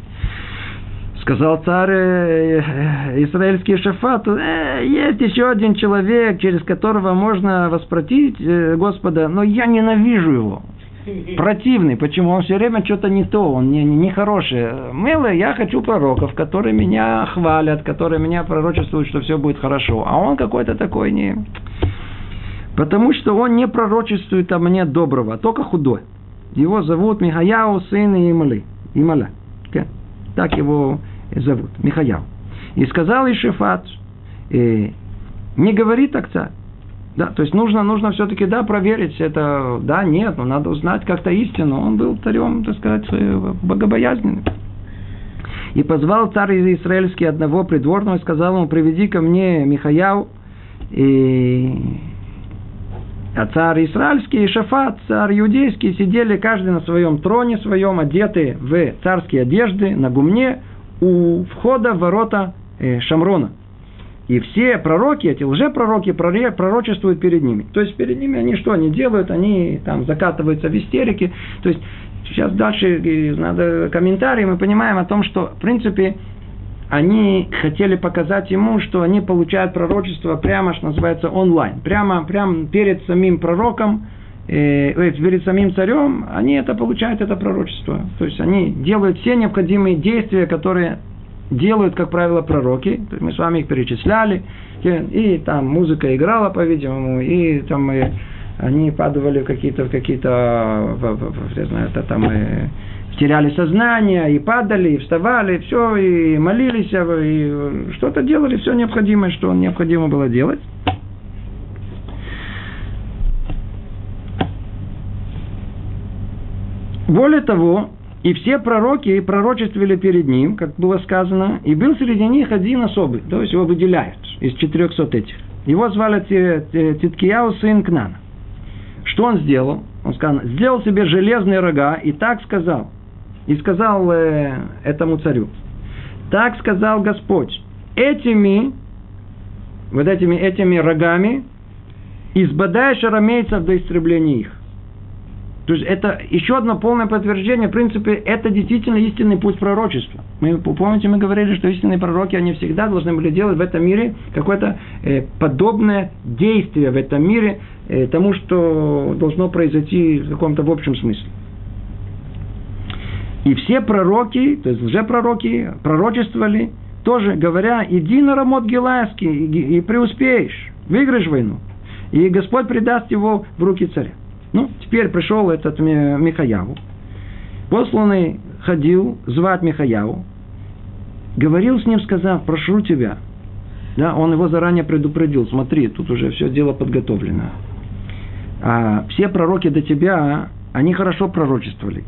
Сказал царь э, э, израильский Шафат, есть еще один человек, через которого можно воспротить Господа, но я ненавижу его. Противный. Почему? Он все время что-то не то, он не, не хороший. Милый, я хочу пророков, которые меня хвалят, которые меня пророчествуют, что все будет хорошо. А он какой-то такой не... Потому что он не пророчествует о мне доброго, а только худой. Его зовут Михаяу, сын Имали. Ималя. Так его зовут. Михаяу. И сказал Ишефат, э, не говори так царь. Да, то есть нужно, нужно все-таки, да, проверить это, да, нет, но надо узнать как-то истину. Он был царем, так сказать, богобоязненным. И позвал царь израильский одного придворного и сказал ему, приведи ко мне Михаяу, и а царь израильский и Шафат, царь иудейский, сидели каждый на своем троне своем, одеты в царские одежды, на гумне, у входа в ворота э, Шамрона. И все пророки, эти лжепророки пророчествуют перед ними. То есть перед ними они что они делают? Они там закатываются в истерике. То есть сейчас дальше надо комментарии, мы понимаем о том, что в принципе они хотели показать ему, что они получают пророчество прямо, что называется, онлайн. Прямо, прямо перед самим пророком, э, э, перед самим царем, они это получают, это пророчество. То есть они делают все необходимые действия, которые делают, как правило, пророки. Мы с вами их перечисляли. И там музыка играла, по-видимому, и там и они падали в какие-то, в какие-то, я знаю, это там и теряли сознание, и падали, и вставали, все, и молились, и что-то делали, все необходимое, что необходимо было делать. Более того, и все пророки пророчествовали перед ним, как было сказано, и был среди них один особый, то есть его выделяют из 400 этих. Его звали Титкияу, сын Кнана. Что он сделал? Он сказал, сделал себе железные рога и так сказал. И сказал э, этому царю, так сказал Господь, этими, вот этими, этими рогами избадаешь арамейцев до истребления их. То есть это еще одно полное подтверждение, в принципе, это действительно истинный путь пророчества. Мы, помните, мы говорили, что истинные пророки, они всегда должны были делать в этом мире какое-то э, подобное действие в этом мире э, тому, что должно произойти в каком-то в общем смысле. И все пророки, то есть лжепророки, пророчествовали, тоже говоря, иди на Рамот Гилайский и, и преуспеешь, выиграешь войну. И Господь предаст его в руки царя. Ну, теперь пришел этот Михаяву. Посланный ходил звать Михаяву. Говорил с ним, сказав, прошу тебя. Да, он его заранее предупредил. Смотри, тут уже все дело подготовлено. А все пророки до тебя, они хорошо пророчествовали.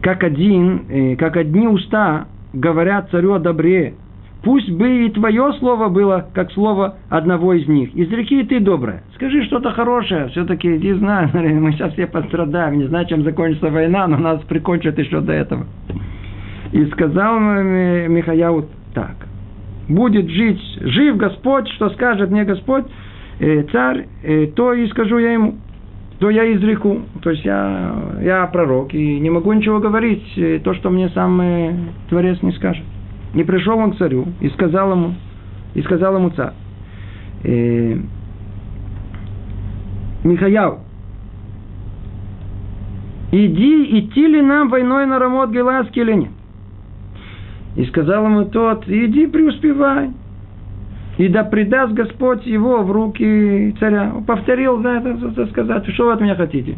Как один, э, как одни уста говорят царю о добре, Пусть бы и твое слово было, как слово одного из них. Изреки и ты доброе. Скажи что-то хорошее. Все-таки, не знаю, мы сейчас все пострадаем. Не знаю, чем закончится война, но нас прикончат еще до этого. И сказал Михаил так. Будет жить, жив Господь, что скажет мне Господь, э, царь, э, то и скажу я ему то я изреку. То есть я, я пророк и не могу ничего говорить, э, то, что мне сам Творец не скажет. Не пришел он к царю и сказал ему, и сказал ему царь, э, Михаяу, иди, идти ли нам войной на Рамот Геласки или нет? И сказал ему тот, иди преуспевай. И да предаст Господь его в руки царя. Повторил, да, это сказать, что вы от меня хотите?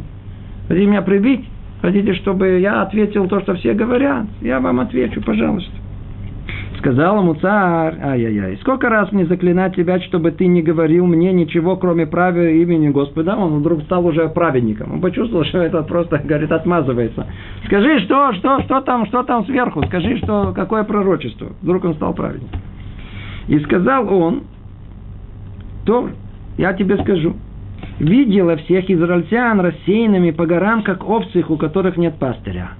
Хотите меня прибить? Хотите, чтобы я ответил то, что все говорят? Я вам отвечу, пожалуйста. Сказал ему царь, ай-яй-яй, сколько раз мне заклинать тебя, чтобы ты не говорил мне ничего, кроме правил имени Господа. Он вдруг стал уже праведником. Он почувствовал, что это просто, говорит, отмазывается. Скажи, что, что, что там, что там сверху? Скажи, что, какое пророчество? Вдруг он стал праведником. И сказал он, то я тебе скажу. Видела всех израильтян рассеянными по горам, как овцы, у которых нет пастыря.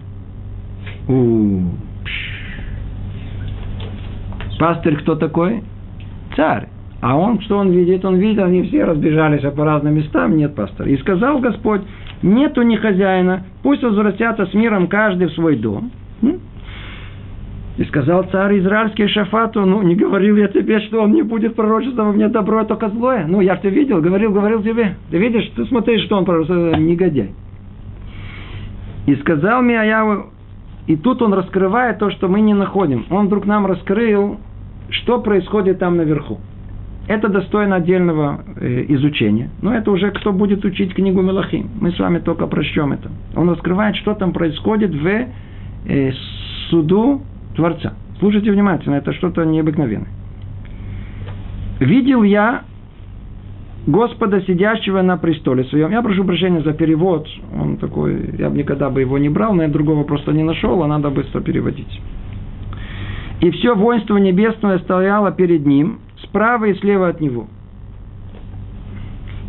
У-у-у. Пастырь кто такой? Царь. А он, что он видит? Он видит, они все разбежались по разным местам, нет пастора. И сказал Господь, нету ни хозяина, пусть возвратятся с миром каждый в свой дом. И сказал царь израильский Шафату, ну, не говорил я тебе, что он не будет пророчествовать мне добро, а только злое. Ну, я же тебя видел, говорил, говорил тебе. Ты видишь, ты смотришь, что он пророчествует, негодяй. И сказал Миаяву, и тут он раскрывает то, что мы не находим. Он вдруг нам раскрыл, что происходит там наверху. Это достойно отдельного э, изучения. Но это уже кто будет учить книгу Мелахим. Мы с вами только прочтем это. Он раскрывает, что там происходит в э, суду Творца. Слушайте внимательно, это что-то необыкновенное. Видел я Господа, сидящего на престоле своем. Я прошу прощения за перевод. Он такой, я бы никогда бы его не брал, но я другого просто не нашел, а надо быстро переводить. И все воинство небесное стояло перед ним, справа и слева от него.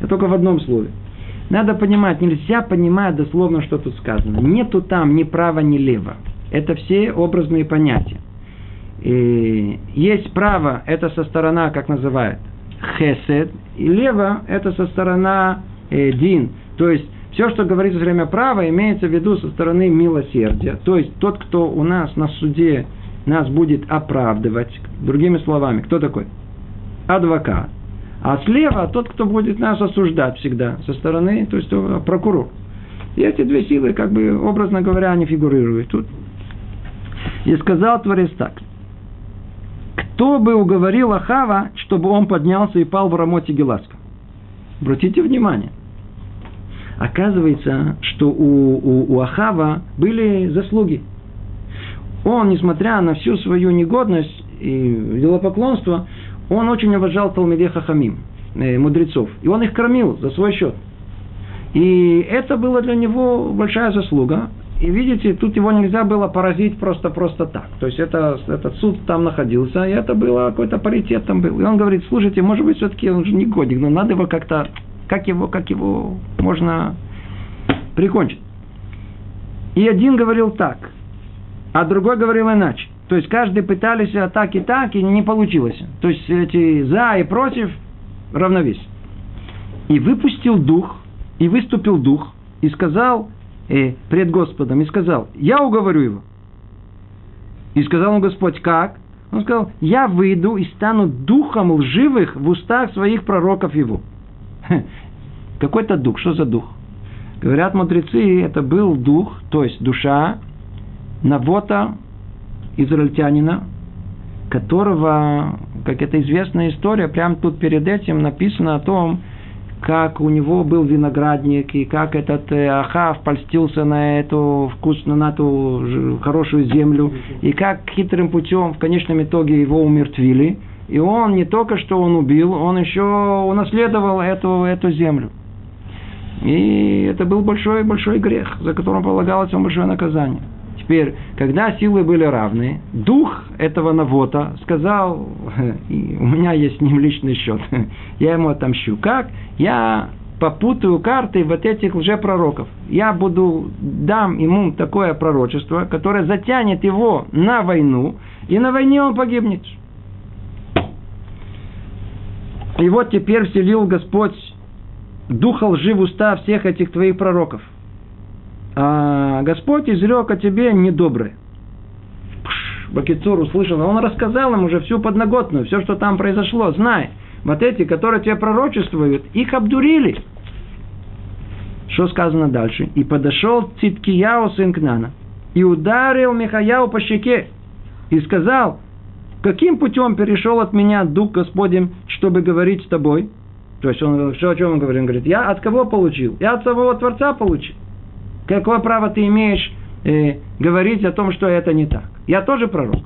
Я только в одном слове. Надо понимать, нельзя понимать дословно, что тут сказано. Нету там ни право, ни лево. Это все образные понятия. И есть право, это со сторона, как называют, хесед, и лево, это со сторона э, дин. То есть, все, что говорится во время права, имеется в виду со стороны милосердия. То есть, тот, кто у нас на суде нас будет оправдывать, другими словами, кто такой? Адвокат. А слева тот, кто будет нас осуждать всегда, со стороны, то есть прокурор. И эти две силы, как бы, образно говоря, они фигурируют тут. И сказал Творец так. Кто бы уговорил Ахава, чтобы он поднялся и пал в Рамоте Геласка? Обратите внимание. Оказывается, что у, у, у Ахава были заслуги. Он, несмотря на всю свою негодность и делопоклонство, он очень уважал Талмеде Хахамим, э, мудрецов. И он их кормил за свой счет. И это было для него большая заслуга. И видите, тут его нельзя было поразить просто-просто так. То есть это, этот суд там находился, и это было какой-то паритет там был. И он говорит, слушайте, может быть, все-таки он же негодник, но надо его как-то, как его, как его можно прикончить. И один говорил так, а другой говорил иначе. То есть каждый пытались так и так, и не получилось. То есть эти за и против равновесие. И выпустил дух, и выступил дух, и сказал э, пред Господом, и сказал, я уговорю его. И сказал ему Господь, как? Он сказал, я выйду и стану духом лживых в устах своих пророков его. Какой-то дух, что за дух? Говорят мудрецы, это был дух, то есть душа Навота, израильтянина, которого, как это известная история, прямо тут перед этим написано о том, как у него был виноградник, и как этот э, Ахав польстился на эту вкусную, на эту хорошую землю, и как хитрым путем в конечном итоге его умертвили. И он не только что он убил, он еще унаследовал эту, эту землю. И это был большой-большой грех, за которым полагалось ему большое наказание. Теперь, когда силы были равны, дух этого Навота сказал, у меня есть с ним личный счет, я ему отомщу. Как? Я попутаю карты вот этих лжепророков. Я буду, дам ему такое пророчество, которое затянет его на войну, и на войне он погибнет. И вот теперь вселил Господь духа лжи в уста всех этих твоих пророков – а Господь изрек о тебе недоброе. Бакицур услышал, он рассказал им уже всю подноготную, все, что там произошло. Знай, вот эти, которые тебе пророчествуют, их обдурили. Что сказано дальше? И подошел Циткияу сын Кнана, и ударил Михаяу по щеке, и сказал, каким путем перешел от меня Дух Господень, чтобы говорить с тобой? То есть он, что, о чем он говорит? Он говорит, я от кого получил? Я от самого Творца получил. Какое право ты имеешь э, говорить о том, что это не так? Я тоже пророк.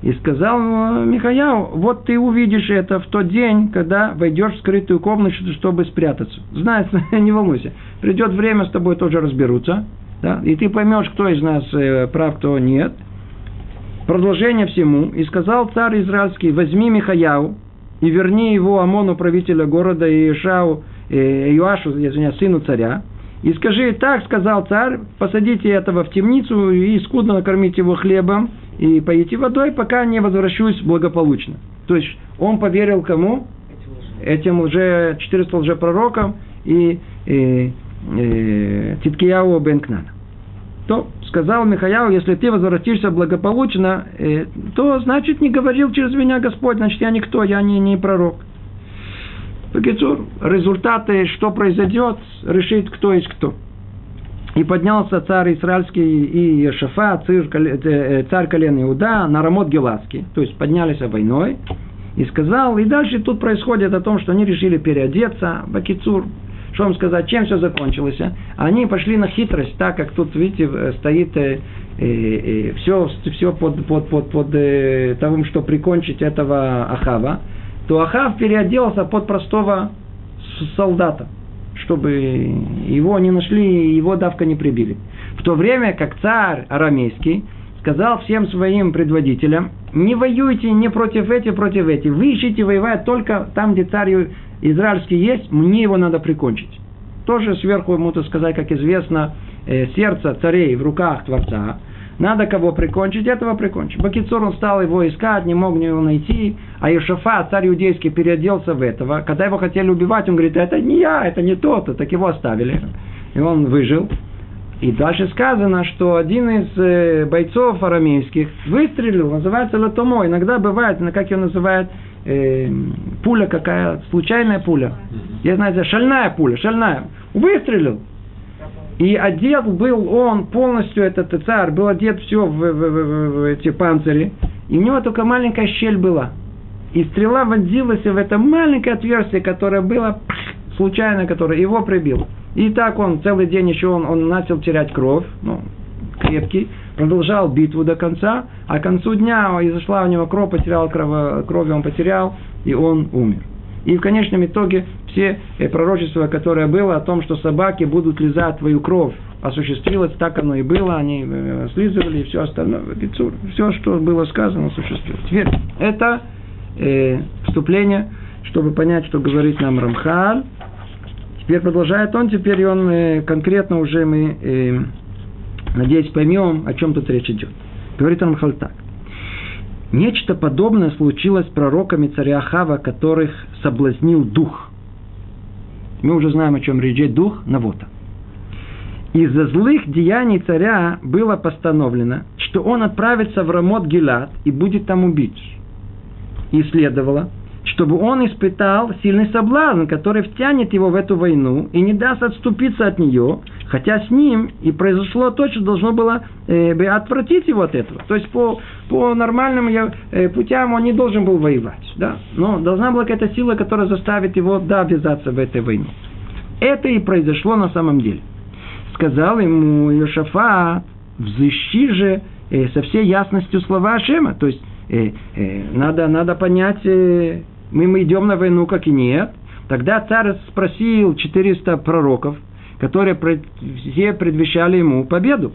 И сказал Михаяу, вот ты увидишь это в тот день, когда войдешь в скрытую комнату, чтобы спрятаться. Знаешь, не волнуйся. Придет время, с тобой тоже разберутся. Да? И ты поймешь, кто из нас э, прав, кто нет. Продолжение всему. И сказал царь израильский, возьми Михаяу и верни его Амону, правителя города, и Ишау, э, Иоашу, извиняюсь, сыну царя, и скажи, так сказал царь, посадите этого в темницу и скудно накормите его хлебом и поите водой, пока не возвращусь благополучно. То есть он поверил кому? Этим уже 400 лжепророкам и, и, и Титкияу бен Кнана. То сказал Михаяу, если ты возвратишься благополучно, э, то значит не говорил через меня Господь, значит я никто, я не, не пророк. Пакицур, результаты, что произойдет, решит кто есть кто. И поднялся царь израильский и Ешафа, э, царь колен Иуда, на Рамот Геласки, то есть поднялись войной, и сказал, и дальше тут происходит о том, что они решили переодеться, Бакицур, что вам сказать, чем все закончилось? А? Они пошли на хитрость, так как тут, видите, стоит э, э, э, все, все под, под, под, под э, того, что прикончить этого Ахава то Ахав переоделся под простого солдата, чтобы его не нашли и его давка не прибили. В то время как царь арамейский сказал всем своим предводителям, не воюйте не против этих, против этих. Вы ищите воевать только там, где царь израильский есть, мне его надо прикончить. Тоже сверху ему, то сказать, как известно, э, сердце царей в руках Творца, Надо кого прикончить, этого прикончить. Бакицур он стал его искать, не мог его найти. А Ишафа, царь иудейский, переоделся в этого. Когда его хотели убивать, он говорит, это не я, это не тот, так его оставили. И он выжил. И дальше сказано, что один из э, бойцов арамейских выстрелил, называется латомо. Иногда бывает, как ее называют, э, пуля какая, случайная пуля. Я знаю, шальная пуля, шальная. Выстрелил. И одет был он полностью, этот царь, был одет все в, в, в, в, эти панцири. И у него только маленькая щель была. И стрела вонзилась в это маленькое отверстие, которое было случайно, которое его прибило. И так он целый день еще он, он начал терять кровь, ну, крепкий, продолжал битву до конца, а к концу дня изошла у него кровь, потерял кровь, кровь он потерял, и он умер. И в конечном итоге все э, пророчества, которое было о том, что собаки будут лизать твою кровь, осуществилось, так оно и было, они э, слизывали и все остальное. Все, что было сказано, осуществилось. Теперь это э, вступление, чтобы понять, что говорит нам Рамхаль. Теперь продолжает он, теперь он э, конкретно уже мы, э, надеюсь, поймем, о чем тут речь идет. Говорит Рамхаль так. Нечто подобное случилось с пророками царя Хава, которых соблазнил дух. Мы уже знаем, о чем речь дух Навота. Из-за злых деяний царя было постановлено, что он отправится в Рамот Гилад и будет там убит. И следовало, чтобы он испытал сильный соблазн, который втянет его в эту войну и не даст отступиться от нее, хотя с ним и произошло то, что должно было э, отвратить его от этого. То есть по, по нормальным э, путям он не должен был воевать. Да? Но должна была какая-то сила, которая заставит его да, ввязаться в эту войну. Это и произошло на самом деле. Сказал ему Йошафат, взыщи же э, со всей ясностью слова Ашема. То есть э, э, надо, надо понять, э, мы, идем на войну, как и нет. Тогда царь спросил 400 пророков, которые все предвещали ему победу.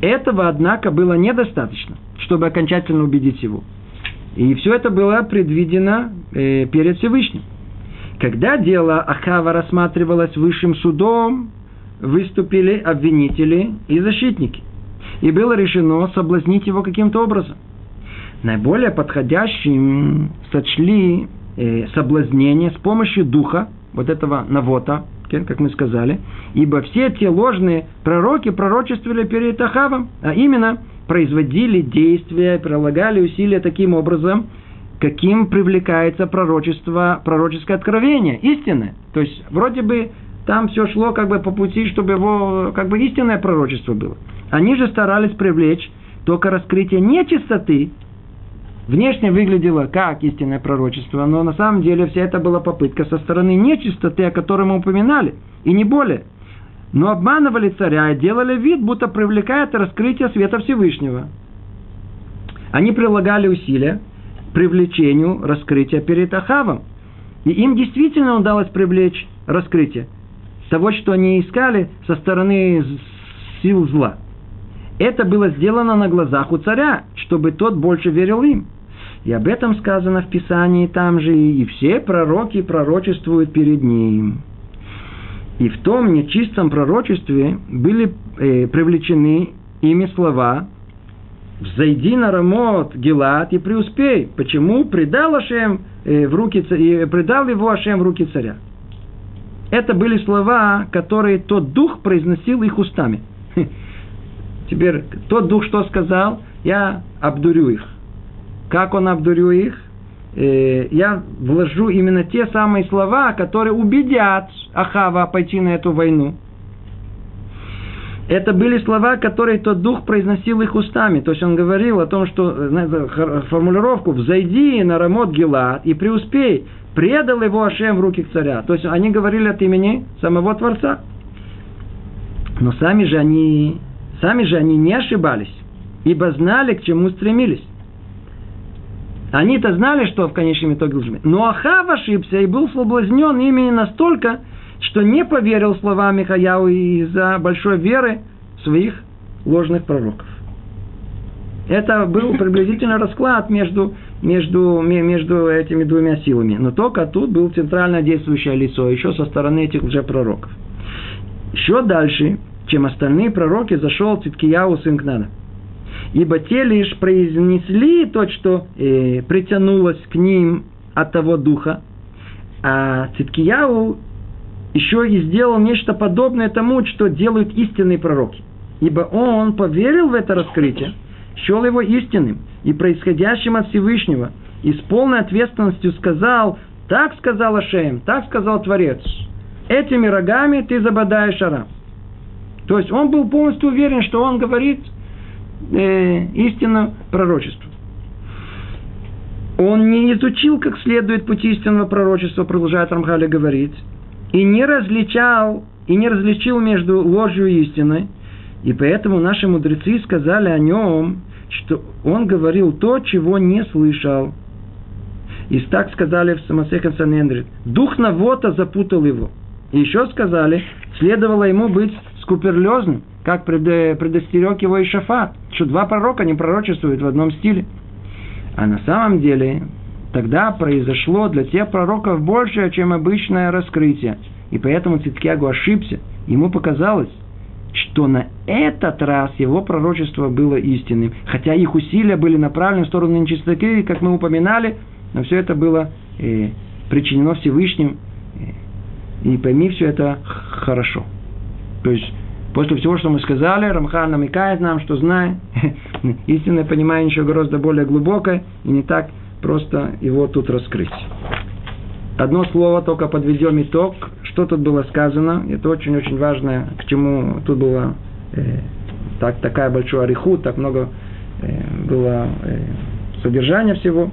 Этого, однако, было недостаточно, чтобы окончательно убедить его. И все это было предвидено э, перед Всевышним. Когда дело Ахава рассматривалось высшим судом, выступили обвинители и защитники. И было решено соблазнить его каким-то образом. Наиболее подходящим сочли э, соблазнение с помощью духа, вот этого навота, как мы сказали, ибо все те ложные пророки пророчествовали перед Ахавом, а именно производили действия, прилагали усилия таким образом, каким привлекается пророчество, пророческое откровение, истинное. То есть, вроде бы там все шло как бы по пути, чтобы его как бы истинное пророчество было. Они же старались привлечь только раскрытие нечистоты внешне выглядело как истинное пророчество, но на самом деле вся это была попытка со стороны нечистоты, о которой мы упоминали, и не более. Но обманывали царя и делали вид, будто привлекает раскрытие света Всевышнего. Они прилагали усилия к привлечению раскрытия перед Ахавом. И им действительно удалось привлечь раскрытие того, что они искали со стороны сил зла. Это было сделано на глазах у царя, чтобы тот больше верил им. И об этом сказано в Писании там же, и все пророки пророчествуют перед ним. И в том нечистом пророчестве были э, привлечены ими слова «Взойди на Рамот, Гелат, и преуспей». Почему? Предал, Ашем, э, в руки, э, предал его Ашем в руки царя. Это были слова, которые тот дух произносил их устами. Теперь тот дух что сказал? Я обдурю их. Как он обдурю их? Э, я вложу именно те самые слова, которые убедят Ахава пойти на эту войну. Это были слова, которые тот дух произносил их устами. То есть он говорил о том, что, знаете, формулировку «взойди на Рамот Гилад и преуспей», предал его Ашем в руки царя. То есть они говорили от имени самого Творца. Но сами же они, сами же они не ошибались, ибо знали, к чему стремились. Они-то знали, что в конечном итоге должны. Но Ахав ошибся и был соблазнен ими настолько, что не поверил словам Михаяу из-за большой веры своих ложных пророков. Это был приблизительно расклад между, между, между этими двумя силами. Но только тут был центрально действующее лицо, еще со стороны этих уже пророков. Еще дальше чем остальные пророки, зашел Циткияу сын Кнана. Ибо те лишь произнесли то, что э, притянулось к ним от того духа, а Циткияу еще и сделал нечто подобное тому, что делают истинные пророки. Ибо он поверил в это раскрытие, счел его истинным и происходящим от Всевышнего, и с полной ответственностью сказал, так сказал Ашем, так сказал Творец, этими рогами ты забодаешь Арам. То есть он был полностью уверен, что он говорит э, истинно пророчество. Он не изучил как следует пути истинного пророчества, продолжает Рамхали говорить, и не различал, и не различил между ложью и истиной, и поэтому наши мудрецы сказали о нем, что он говорил то, чего не слышал. И так сказали в Самосехе Санендрит. Дух Навота запутал его. И еще сказали, следовало ему быть скуперлезным, как предостерег его Ишафат, что два пророка не пророчествуют в одном стиле. А на самом деле тогда произошло для тех пророков большее, чем обычное раскрытие. И поэтому Циткиагу ошибся. Ему показалось, что на этот раз его пророчество было истинным. Хотя их усилия были направлены в сторону нечистоты, как мы упоминали, но все это было э, причинено Всевышним. Э, и пойми все это хорошо. То есть, после всего, что мы сказали, Рамхан намекает нам, что знай, истинное понимание еще гораздо более глубокое, и не так просто его тут раскрыть. Одно слово только подведем итог, что тут было сказано. Это очень-очень важно, к чему тут было э, так, такая большая ореху, так много э, было э, содержания всего.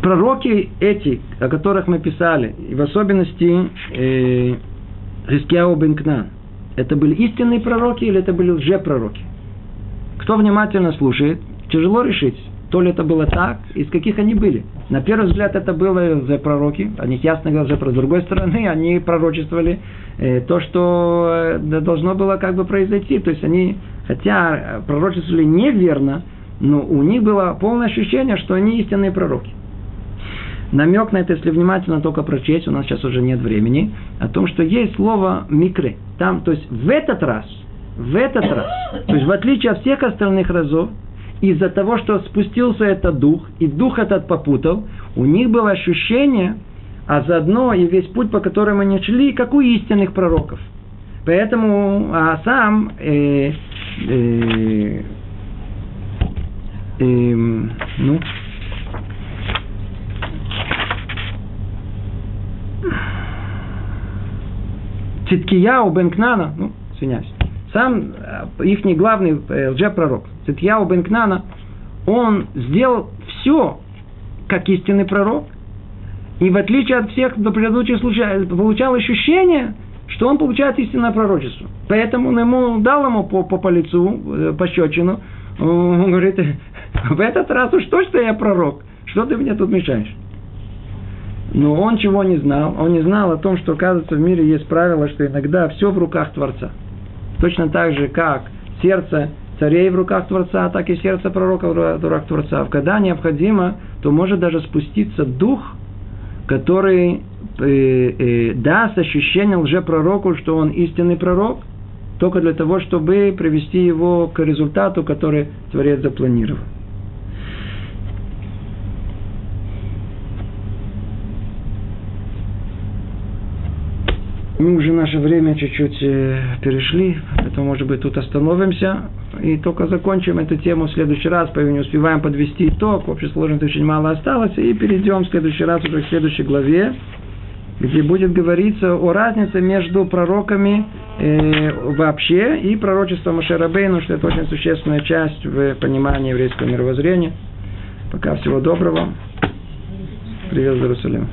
Пророки эти, о которых мы писали, и в особенности э, бен Кнан, это были истинные пророки или это были лжепророки? Кто внимательно слушает, тяжело решить, то ли это было так, из каких они были. На первый взгляд это было за пророки, о них ясно говорил про. С другой стороны, они пророчествовали э, то, что э, должно было как бы произойти. То есть они, хотя пророчествовали неверно, но у них было полное ощущение, что они истинные пророки. Намек на это, если внимательно только прочесть, у нас сейчас уже нет времени, о том, что есть слово микре. Там, то есть в этот раз, в этот раз, то есть в отличие от всех остальных разов, из-за того, что спустился этот дух, и дух этот попутал, у них было ощущение, а заодно и весь путь, по которому они шли, как у истинных пророков. Поэтому а сам э, э, э, ну, Циткияу бен Кнана, ну, извиняюсь, сам э, их главный э, лжепророк, Цитьяу бен Кнана, он сделал все, как истинный пророк, и в отличие от всех до предыдущих случаев, получал ощущение, что он получает истинное пророчество. Поэтому он ему дал ему по, по, по лицу, э, по щечину. Он говорит, в этот раз уж точно я пророк. Что ты мне тут мешаешь? Но он чего не знал? Он не знал о том, что, оказывается, в мире есть правило, что иногда все в руках Творца. Точно так же, как сердце царей в руках Творца, так и сердце пророка в руках Творца. Когда необходимо, то может даже спуститься дух, который э, э, даст ощущение лжепророку, что он истинный пророк, только для того, чтобы привести его к результату, который Творец запланировал. Мы уже наше время чуть-чуть э, перешли, поэтому, может быть, тут остановимся и только закончим эту тему в следующий раз, поэтому не успеваем подвести итог, в общей сложности очень мало осталось, и перейдем в следующий раз уже к следующей главе, где будет говориться о разнице между пророками э, вообще и пророчеством Машерабейну, что это очень существенная часть в понимании еврейского мировоззрения. Пока всего доброго. Привет из Иерусалима.